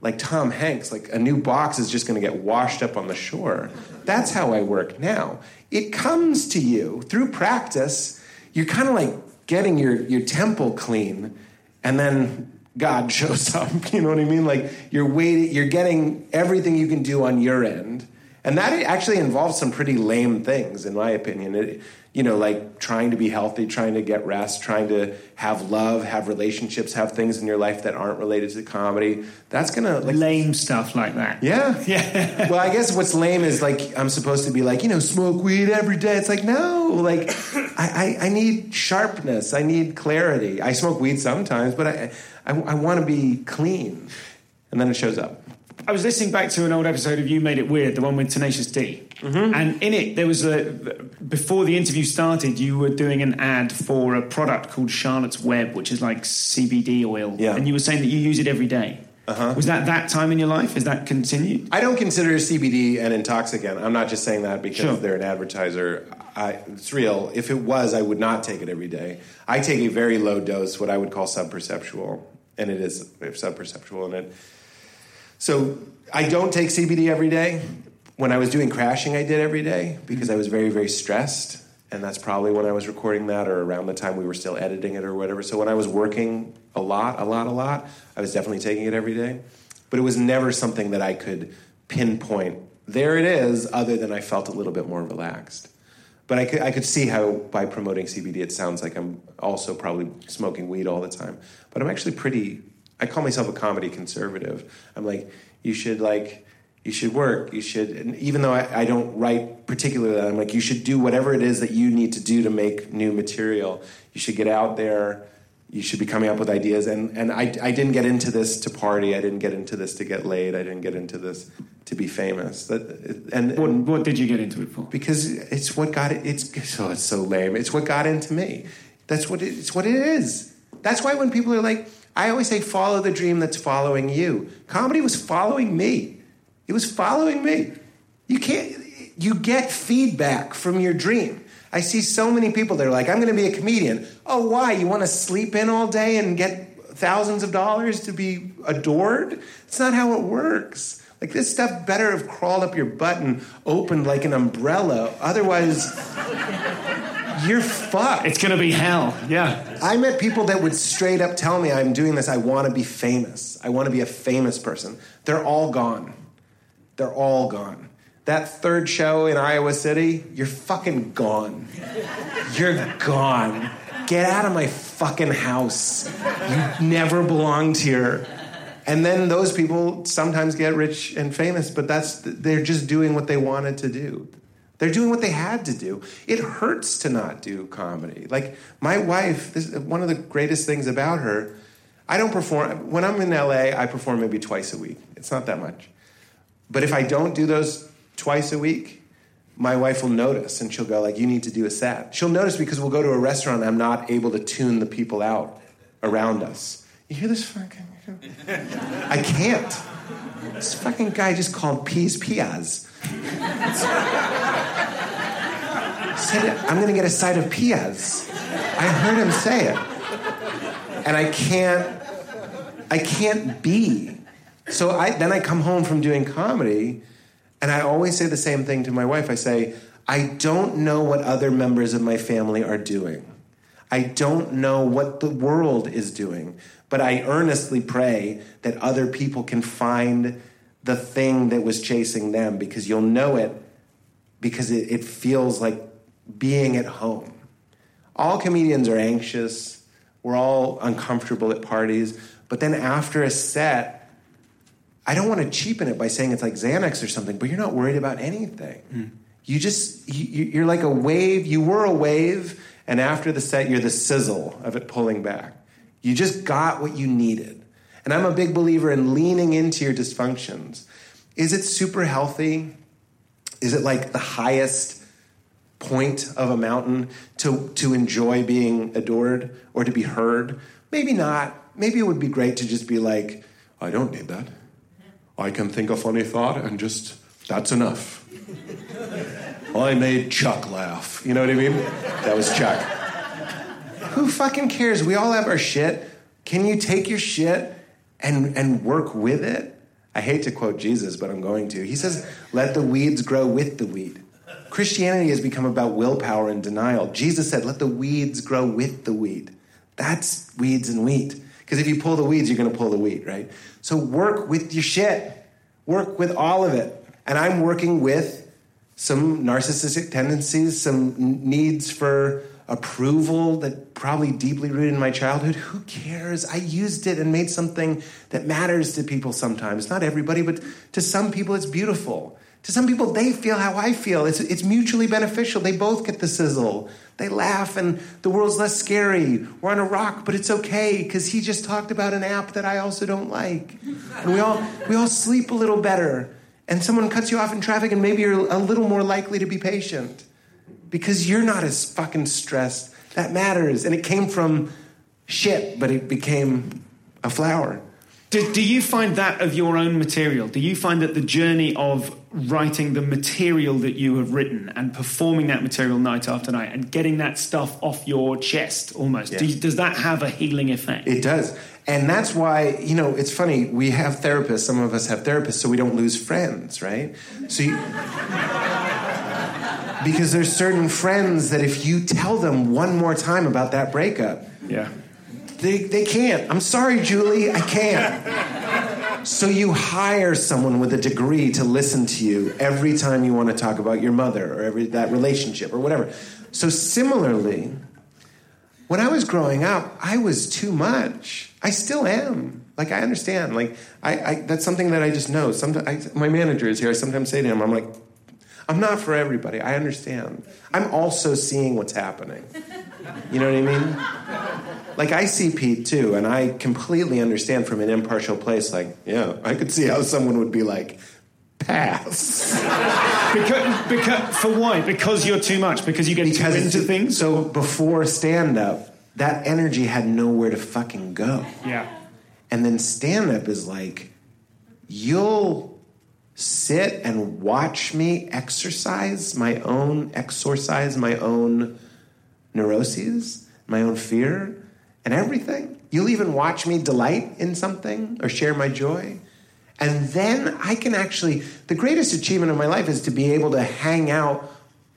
like Tom Hanks, like a new box is just going to get washed up on the shore. That's how I work now. It comes to you through practice. You're kind of like getting your, your temple clean, and then God shows up. You know what I mean? Like you're waiting, you're getting everything you can do on your end. And that actually involves some pretty lame things, in my opinion. It, you know, like trying to be healthy, trying to get rest, trying to have love, have relationships, have things in your life that aren't related to comedy. That's gonna like lame stuff like that. Yeah, yeah. well, I guess what's lame is like I'm supposed to be like you know smoke weed every day. It's like no, like I, I, I need sharpness. I need clarity. I smoke weed sometimes, but I I, I want to be clean, and then it shows up. I was listening back to an old episode of You Made It Weird, the one with Tenacious D. Mm-hmm. And in it, there was a. Before the interview started, you were doing an ad for a product called Charlotte's Web, which is like CBD oil. Yeah. And you were saying that you use it every day. Uh-huh. Was that that time in your life? Is that continued? I don't consider CBD an intoxicant. I'm not just saying that because Sure. they're an advertiser. I, it's real. If it was, I would not take it every day. I take a very low dose, what I would call subperceptual, and it is subperceptual, in it. So I don't take CBD every day. When I was doing crashing, I did every day because I was very, very stressed. And that's probably when I was recording that or around the time we were still editing it or whatever. So when I was working a lot, a lot, a lot, I was definitely taking it every day. But it was never something that I could pinpoint. There it is, other than I felt a little bit more relaxed. But I could, I could see how by promoting CBD, it sounds like I'm also probably smoking weed all the time. But I'm actually pretty, I call myself a comedy conservative. I'm like, you should like, you should work. You should, and even though I, I don't write particularly, I'm like, you should do whatever it is that you need to do to make new material. You should get out there. You should be coming up with ideas. And, and I, I didn't get into this to party. I didn't get into this to get laid. I didn't get into this to be famous. That, and, What, what did you get into it for? because it's what got it. It's so oh, it's so lame. It's what got into me. That's what it, it's what it is. That's why when people are like, I always say, follow the dream that's following you. Comedy was following me. It was following me. You can't. You get feedback from your dream. I see so many people that are like, I'm going to be a comedian. Oh, why? You want to sleep in all day and get thousands of dollars to be adored? It's not how it works. Like this stuff better have crawled up your butt and opened like an umbrella. Otherwise, you're fucked. It's going to be hell. Yeah. I met people that would straight up tell me, I'm doing this, I want to be famous. I want to be a famous person. They're all gone. They're all gone. That third show in Iowa City, you're fucking gone. You're gone. Get out of my fucking house. You never belonged here. And then those people sometimes get rich and famous, but that's they're just doing what they wanted to do. They're doing what they had to do. It hurts to not do comedy. Like my wife, this one of the greatest things about her. I don't perform when I'm in LA. I perform maybe twice a week. It's not that much. But if I don't do those twice a week, my wife will notice and she'll go like, "You need to do a set." She'll notice because we'll go to a restaurant. and I'm not able to tune the people out around us. You hear this fucking? I can't. This fucking guy just called peas pias. Said, "I'm going to get a side of pias." I heard him say it, and I can't. I can't be. So I, then I come home from doing comedy, and I always say the same thing to my wife. I say, I don't know what other members of my family are doing. I don't know what the world is doing, but I earnestly pray that other people can find the thing that was chasing them because you'll know it because it, it feels like being at home. All comedians are anxious, we're all uncomfortable at parties, but then after a set, I don't want to cheapen it by saying it's like Xanax or something, but you're not worried about anything. Mm. You just, you, you're like a wave, you were a wave, and after the set, you're the sizzle of it pulling back. You just got what you needed. And I'm a big believer in leaning into your dysfunctions. Is it super healthy? Is it like the highest point of a mountain to, to enjoy being adored or to be heard? Maybe not. Maybe it would be great to just be like, I don't need that. I can think a funny thought and just, that's enough. I made Chuck laugh. You know what I mean? That was Chuck. Who fucking cares? We all have our shit. Can you take your shit and, and work with it? I hate to quote Jesus, but I'm going to. He says, let the weeds grow with the weed. Christianity has become about willpower and denial. Jesus said, let the weeds grow with the weed. That's weeds and wheat. Because if you pull the weeds, you're going to pull the wheat, right? So work with your shit. Work with all of it. And I'm working with some narcissistic tendencies, some needs for approval that probably deeply rooted in my childhood. Who cares? I used it and made something that matters to people sometimes. Not everybody, but to some people, it's beautiful. To some people, they feel how I feel. It's, it's mutually beneficial. They both get the sizzle. They laugh, and the world's less scary. We're on a rock, but it's okay because he just talked about an app that I also don't like. And we all, we all sleep a little better and someone cuts you off in traffic, and maybe you're a little more likely to be patient because you're not as fucking stressed. That matters. And it came from shit, but it became a flower. Do, do, you find that of your own material? Do you find that the journey of writing the material that you have written and performing that material night after night and getting that stuff off your chest almost, yes. do you, does that have a healing effect? It does. And that's why, you know, it's funny, we have therapists, some of us have therapists, so we don't lose friends, right? So you, because there's certain friends that if you tell them one more time about that breakup, yeah. They, they can't. I'm sorry, Julie, I can't. So you hire someone with a degree to listen to you every time you want to talk about your mother or every that relationship or whatever. So similarly, when I was growing up, I was too much. I still am. Like I understand. Like I, I that's something that I just know. Sometimes I, my manager is here. I sometimes say to him, I'm like, I'm not for everybody. I understand. I'm also seeing what's happening. You know what I mean? Like I see Pete too, and I completely understand from an impartial place. Like, yeah, I could see how someone would be like, pass. because, because, for why? Because you're too much. Because you get because too into things. So before stand up, that energy had nowhere to fucking go. Yeah. And then stand up is like, you'll sit and watch me exercise my own exorcise my own neuroses, my own fear, and everything. You'll even watch me delight in something or share my joy. And then I can actually, the greatest achievement of my life is to be able to hang out.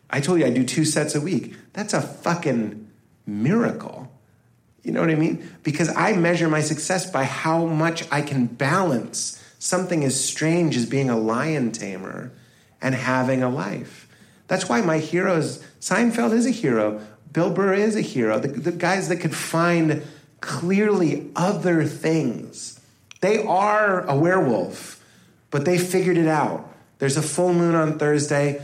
I told you I do two sets a week. That's a fucking miracle. You know what I mean? Because I measure my success by how much I can balance something as strange as being a lion tamer and having a life. That's why my heroes, Seinfeld is a hero, Bill Burr is a hero. The, the guys that could find clearly other things. They are a werewolf, but they figured it out. There's a full moon on Thursday.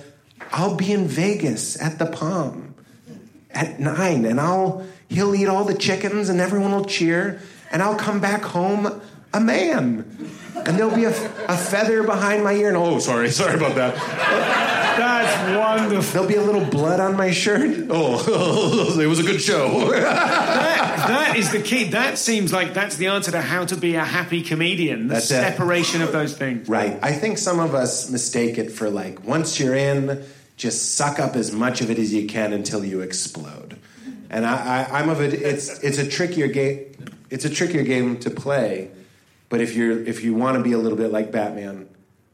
I'll be in Vegas at the Palm at nine, and I'll he'll eat all the chickens, and everyone will cheer. and I'll come back home a man. And there'll be a, a feather behind my ear, and oh, sorry, sorry about that. That's wonderful. There'll be a little blood on my shirt. Oh, it was a good show. That, that is the key. That seems like that's the answer to how to be a happy comedian. The That's it. separation of those things. Right. I think some of us mistake it for like once you're in, just suck up as much of it as you can until you explode. And I, I, I'm of it. It's it's a trickier game. It's a trickier game to play. But if you're if you want to be a little bit like Batman,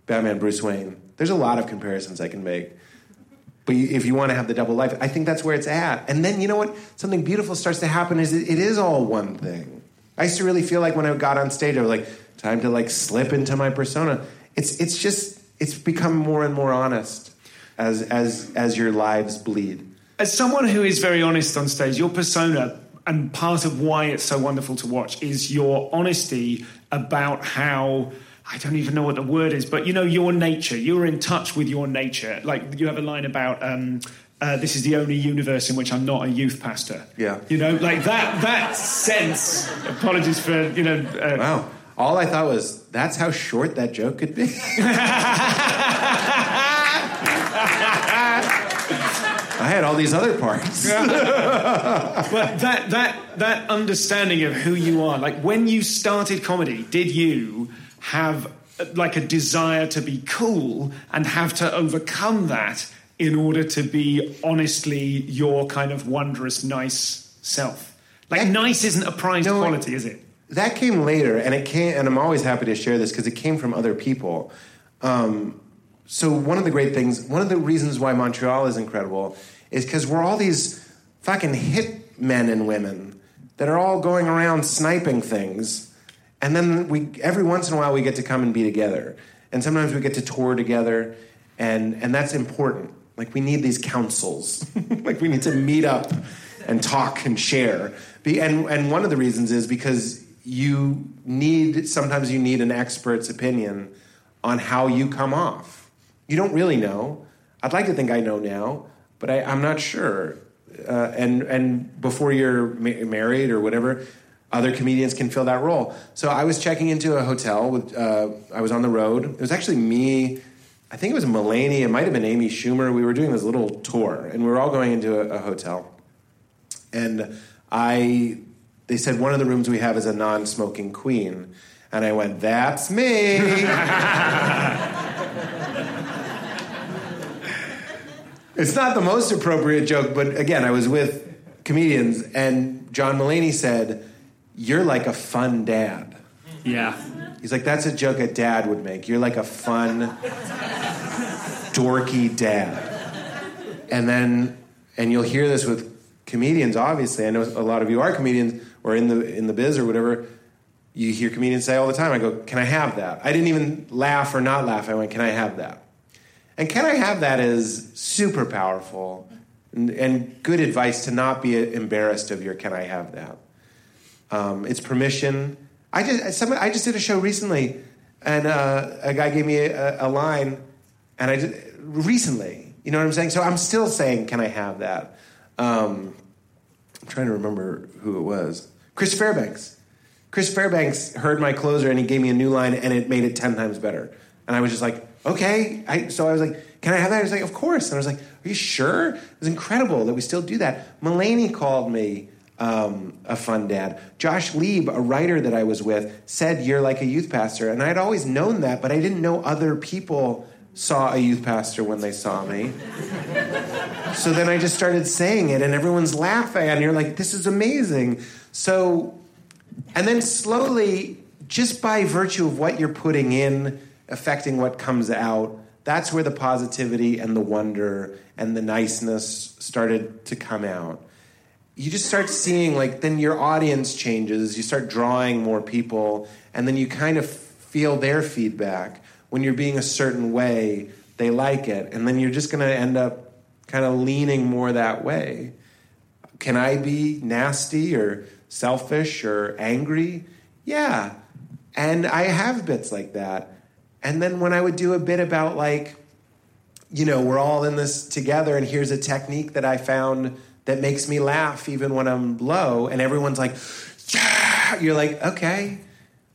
Batman Bruce Wayne, there's a lot of comparisons I can make. But if you want to have the double life, I think that's where it's at. And then you know what? Something beautiful starts to happen. Is it, it is all one thing. I used to really feel like when I got on stage, I was like, time to like slip into my persona. It's it's just it's become more and more honest as as as your lives bleed. As someone who is very honest on stage, your persona and part of why it's so wonderful to watch is your honesty about how I don't even know what the word is, but you know your nature. You're in touch with your nature. Like you have a line about. Um, uh, this is the only universe in which I'm not a youth pastor. Yeah. you know, like that. That sense. Apologies for you know. Uh, Wow. All I thought was that's how short that joke could be. I had all these other parts. But that that that understanding of who you are, like when you started comedy, did you have like a desire to be cool and have to overcome that in order to be honestly your kind of wondrous nice self? Like Yeah. nice isn't a prized No, quality, is it? that came later, and it came, and I'm always happy to share this because it came from other people. Um, so one of the great things, one of the reasons why Montreal is incredible, is because we're all these fucking hit men and women that are all going around sniping things, and then we every once in a while we get to come and be together, and sometimes we get to tour together, and and that's important. Like we need these councils, like we need to meet up and talk and share. And and one of the reasons is because you need sometimes you need an expert's opinion on how you come off. You don't really know. I'd like to think I know now, but I, I'm not sure. Uh, and and before you're ma- married or whatever, other comedians can fill that role. So I was checking into a hotel with. Uh, I was on the road. It was actually me. I think it was Mulaney. It might have been Amy Schumer. We were doing this little tour, and we were all going into a, a hotel. And I, they said one of the rooms we have is a non-smoking queen, and I went, "That's me." it's not the most appropriate joke, but again, I was with comedians, and John Mulaney said, "You're like a fun dad." Yeah. He's like, "That's a joke a dad would make. You're like a fun, dorky dad." And then, and you'll hear this with comedians. Obviously, I know a lot of you are comedians or in the in the biz or whatever. You hear comedians say all the time. I go, "Can I have that?" I didn't even laugh or not laugh. I went, "Can I have that?" And "Can I have that?" is super powerful and, and good advice to not be embarrassed of your "Can I have that?" Um, it's permission. I just some, I just did a show recently, and uh, a guy gave me a, a line, and I just, recently, you know what I'm saying. So I'm still saying, "Can I have that?" Um, I'm trying to remember who it was. Chris Fairbanks. Chris Fairbanks heard my closer, and he gave me a new line, and it made it ten times better. And I was just like, "Okay." I, so I was like, "Can I have that?" He was like, "Of course." And I was like, "Are you sure?" It was incredible that we still do that. Mulaney called me um, a fun dad. Josh Lieb, a writer that I was with, said you're like a youth pastor, and I'd always known that, but I didn't know other people saw a youth pastor when they saw me. so then I just started saying it, and everyone's laughing, and you're like, "This is amazing." So, and then slowly, just by virtue of what you're putting in, affecting what comes out. That's where the positivity and the wonder and the niceness started to come out you just start seeing like then your audience changes you start drawing more people and then you kind of feel their feedback. When you're being a certain way they like it and then you're just going to end up kind of leaning more that way. Can i be nasty or selfish or angry? Yeah. And i have bits like that. And then when i would do a bit about like you know, we're all in this together, and here's a technique that I found that makes me laugh even when I'm low. And everyone's like, yeah, you're like, okay,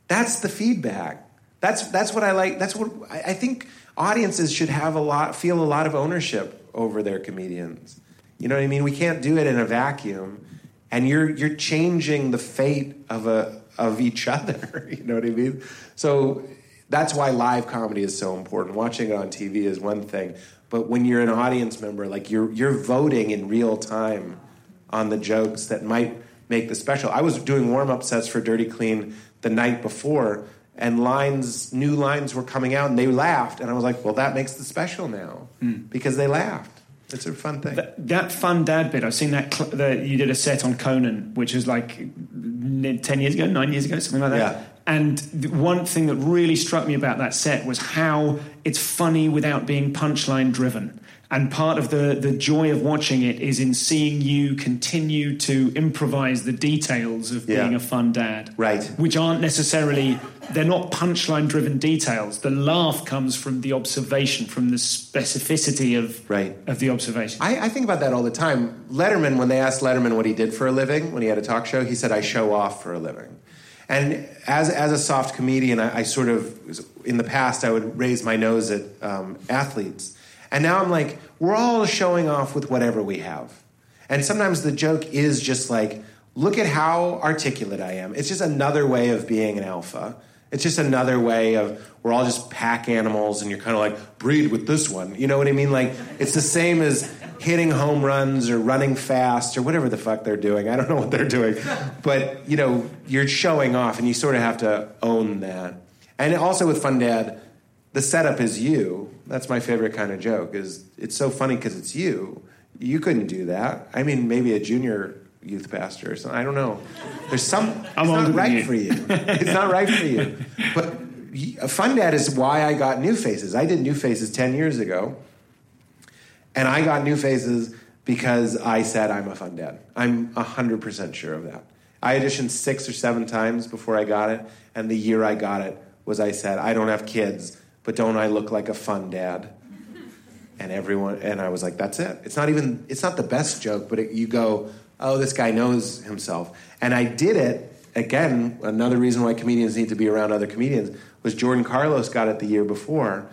that's the feedback. That's that's what I like. That's what I, I think audiences should have a lot, feel a lot of ownership over their comedians. You know what I mean? We can't do it in a vacuum, and you're you're changing the fate of a of each other. You know what I mean? So that's why live comedy is so important. Watching it on TV is one thing, but when you're an audience member, like you're you're voting in real time on the jokes that might make the special. I was doing warm up sets for Dirty Clean the night before, and lines, new lines were coming out, and they laughed, and I was like, well, that makes the special now hmm. because they laughed. It's a fun thing. That, that fun dad bit, I've seen that, cl- the, you did a set on Conan, which was like 10 years ago, nine years ago, something like that. And the one thing that really struck me about that set was how it's funny without being punchline driven. And part of the, the joy of watching it is in seeing you continue to improvise the details of Yeah. being a fun dad. Right. Which aren't necessarily, they're not punchline driven details. The laugh comes from the observation, from the specificity of, Right. of the observation. I, I think about that all the time. Letterman, when they asked Letterman what he did for a living, when he had a talk show, he said, I show off for a living. And as, as a soft comedian, I, I sort of, in the past, I would raise my nose at um, athletes. And now I'm like, we're all showing off with whatever we have. And sometimes the joke is just like, look at how articulate I am. It's just another way of being an alpha. It's just another way of we're all just pack animals and you're kind of like breed with this one. You know what I mean? Like it's the same as hitting home runs or running fast or whatever the fuck they're doing. I don't know what they're doing. But, you know, you're showing off and you sort of have to own that. And also with Fun Dad, the setup is you. That's my favorite kind of joke is it's so funny because it's you. You couldn't do that. I mean, maybe a junior youth pastor or something. I don't know. There's some. It's I'm older not right you. for you. It's not right for you. But Fun Dad is why I got New Faces. I did New Faces ten years ago, and I got New Faces because I said I'm a Fun Dad. I'm hundred percent sure of that. I auditioned six or seven times before I got it, and the year I got it was I said I don't have kids, but don't I look like a fun dad? and everyone and I was like, "That's it." It's not even it's not the best joke, but it, you go, "Oh, this guy knows himself." And I did it again. Another reason why comedians need to be around other comedians was Jordan Carlos got it the year before,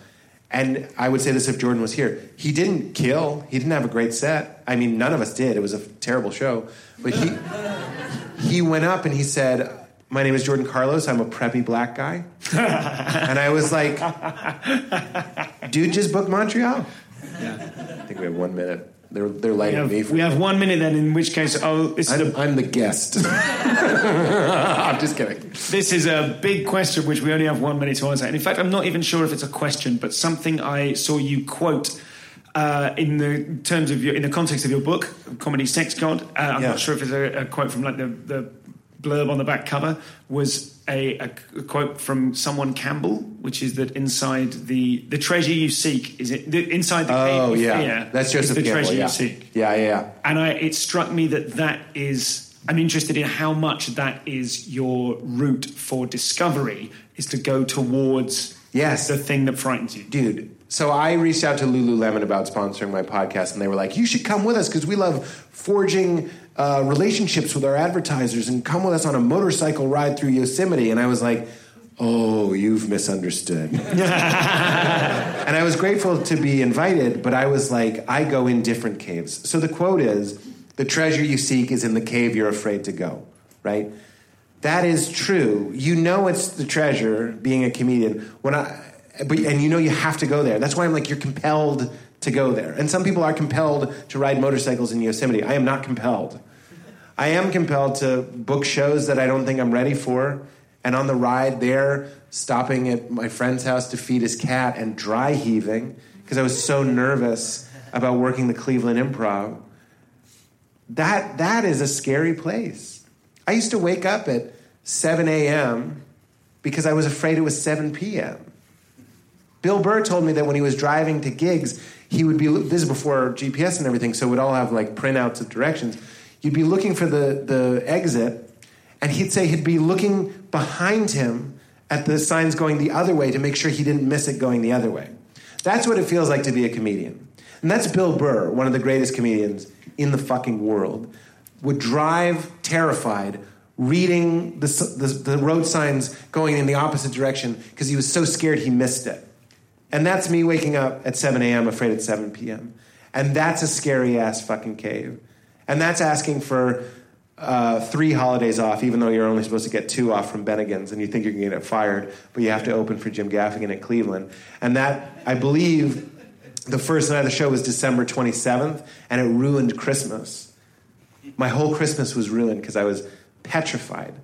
and I would say this if Jordan was here. He didn't kill. He didn't have a great set. I mean, none of us did. It was a terrible show, but he he went up and he said. My name is Jordan Carlos. I'm a preppy black guy. and I was like, dude, just book Montreal. I think we have one minute. They're they're We lighting have, me. For, we have one minute then, in which case, oh, this I'm, a, I'm the guest. I'm just kidding. this is a big question which we only have one minute to answer. And in fact, I'm not even sure if it's a question, but something I saw you quote uh, in the terms of your, in the context of your book, Comedy Sex God. Uh, I'm Yeah. not sure if it's a, a quote from like the, the blurb on the back cover was a, a, quote from someone Campbell, which is that inside the the treasure you seek is it the, inside the oh, cave Oh of yeah, fear that's Joseph the Campbell. treasure Yeah. you seek. yeah, yeah, yeah. And I, it struck me that that is. I'm interested in how much that is your route for discovery is to go towards Yes. the thing that frightens you. dude. So I reached out to Lululemon about sponsoring my podcast, and they were like, "You should come with us because we love forging uh, relationships with our advertisers, and come with us on a motorcycle ride through Yosemite." And I was like, "Oh, you've misunderstood." and I was grateful to be invited, but I was like, "I go in different caves." So the quote is, "The treasure you seek is in the cave you're afraid to go." Right? That is true. You know it's the treasure being a comedian. When I but and you know you have to go there. That's why I'm like you're compelled to go there. And some people are compelled to ride motorcycles in Yosemite. I am not compelled. I am compelled to book shows that I don't think I'm ready for. And on the ride there, stopping at my friend's house to feed his cat and dry heaving because I was so nervous about working the Cleveland Improv. That that is a scary place. I used to wake up at 7 a.m. because I was afraid it was 7 p.m. Bill Burr told me that when he was driving to gigs, he would be this is before GPS and everything, so we'd all have like printouts of directions. You'd be looking for the, the exit, and he'd say he'd be looking behind him at the signs going the other way to make sure he didn't miss it going the other way. That's what it feels like to be a comedian. And that's Bill Burr, one of the greatest comedians in the fucking world, would drive terrified reading the, the, the road signs going in the opposite direction because he was so scared he missed it. And that's me waking up at 7 a.m. afraid at 7 p.m. And that's a scary ass fucking cave. And that's asking for uh, three holidays off, even though you're only supposed to get two off from Bennigan's and you think you're going to get fired, but you have to open for Jim Gaffigan at Cleveland. And that, I believe, the first night of the show was December 27th, and it ruined Christmas. My whole Christmas was ruined because I was petrified.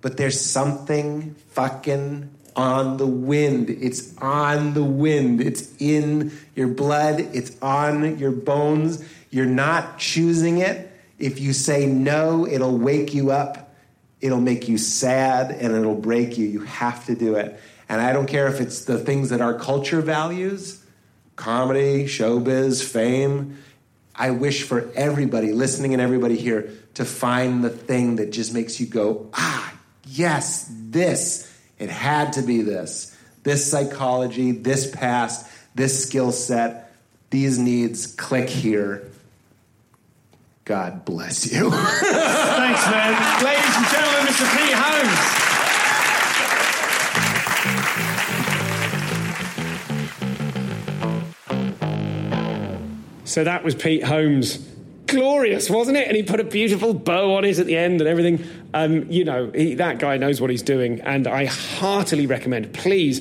But there's something fucking on the wind. It's on the wind. It's in your blood. It's on your bones. You're not choosing it. If you say no, it'll wake you up. It'll make you sad and it'll break you. You have to do it. And I don't care if it's the things that our culture values comedy, showbiz, fame. I wish for everybody listening and everybody here to find the thing that just makes you go, ah, yes, this. It had to be this. This psychology, this past, this skill set, these needs click here. God bless you. Thanks, man. Ladies and gentlemen, Mr. Pete Holmes. So that was Pete Holmes. Glorious, wasn't it? And he put a beautiful bow on it at the end and everything. Um, you know, he, that guy knows what he's doing, and I heartily recommend, please,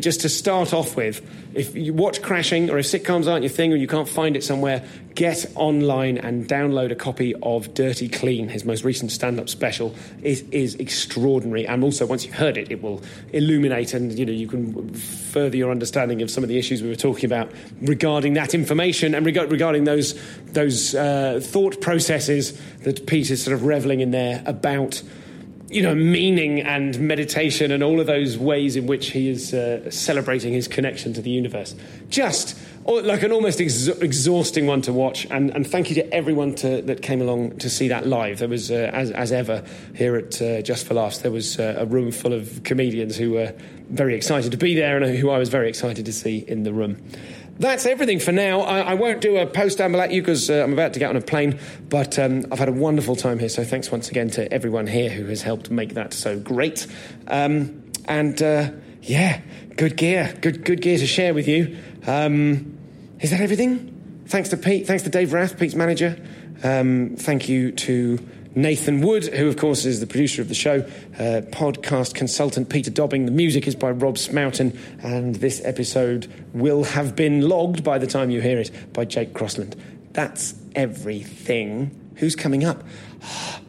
just to start off with, if you watch Crashing or if sitcoms aren't your thing or you can't find it somewhere, get online and download a copy of Dirty Clean, his most recent stand-up special. It is extraordinary, and also once you've heard it, it will illuminate and you know you can further your understanding of some of the issues we were talking about regarding that information and reg- regarding those those uh, thought processes that Pete is sort of reveling in there about you know, meaning and meditation and all of those ways in which he is uh, celebrating his connection to the universe. Just like an almost ex- exhausting one to watch. And, and, thank you to everyone to, that came along to see that live. There was, uh, as, as, ever, here at uh, Just for Laughs, there was uh, a room full of comedians who were very excited to be there and who I was very excited to see in the room that's everything for now. I, I won't do a post amble at you because uh, I'm about to get on a plane, but um, I've had a wonderful time here. So thanks once again to everyone here who has helped make that so great. Um, and uh, yeah, good gear, good good gear to share with you. Um, is that everything? Thanks to Pete. Thanks to Dave Rath, Pete's manager. Um, thank you to Nathan Wood, who, of course, is the producer of the show, uh, podcast consultant Peter Dobbing. The music is by Rob Smoughton, and this episode will have been logged by the time you hear it by Jake Crossland. That's everything. Who's coming up?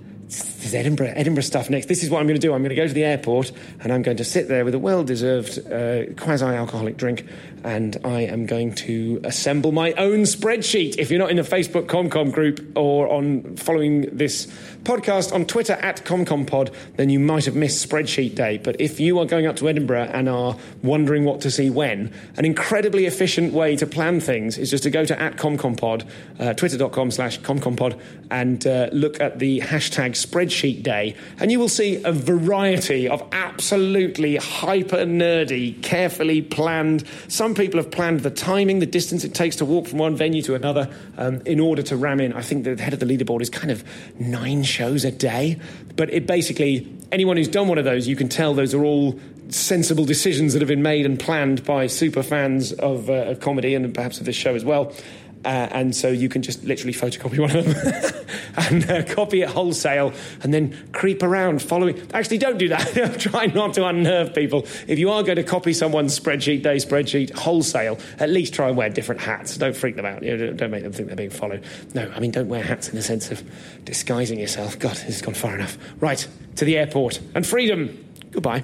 There's Edinburgh, Edinburgh stuff next. This is what I'm going to do. I'm going to go to the airport and I'm going to sit there with a well deserved uh, quasi alcoholic drink and I am going to assemble my own spreadsheet. If you're not in the Facebook ComCom group or on following this podcast on Twitter at ComComPod, then you might have missed spreadsheet day. But if you are going up to Edinburgh and are wondering what to see when, an incredibly efficient way to plan things is just to go to at ComComPod, uh, twitter.com slash ComComPod, and uh, look at the hashtag spreadsheet day, and you will see a variety of absolutely hyper nerdy, carefully planned, some some people have planned the timing, the distance it takes to walk from one venue to another um, in order to ram in. I think the head of the leaderboard is kind of nine shows a day. But it basically, anyone who's done one of those, you can tell those are all sensible decisions that have been made and planned by super fans of, uh, of comedy and perhaps of this show as well. Uh, and so you can just literally photocopy one of them and uh, copy it wholesale and then creep around following. Actually, don't do that. Try not to unnerve people. If you are going to copy someone's spreadsheet, day spreadsheet wholesale, at least try and wear different hats. Don't freak them out. You know, don't make them think they're being followed. No, I mean, don't wear hats in the sense of disguising yourself. God, this has gone far enough. Right, to the airport and freedom. Goodbye.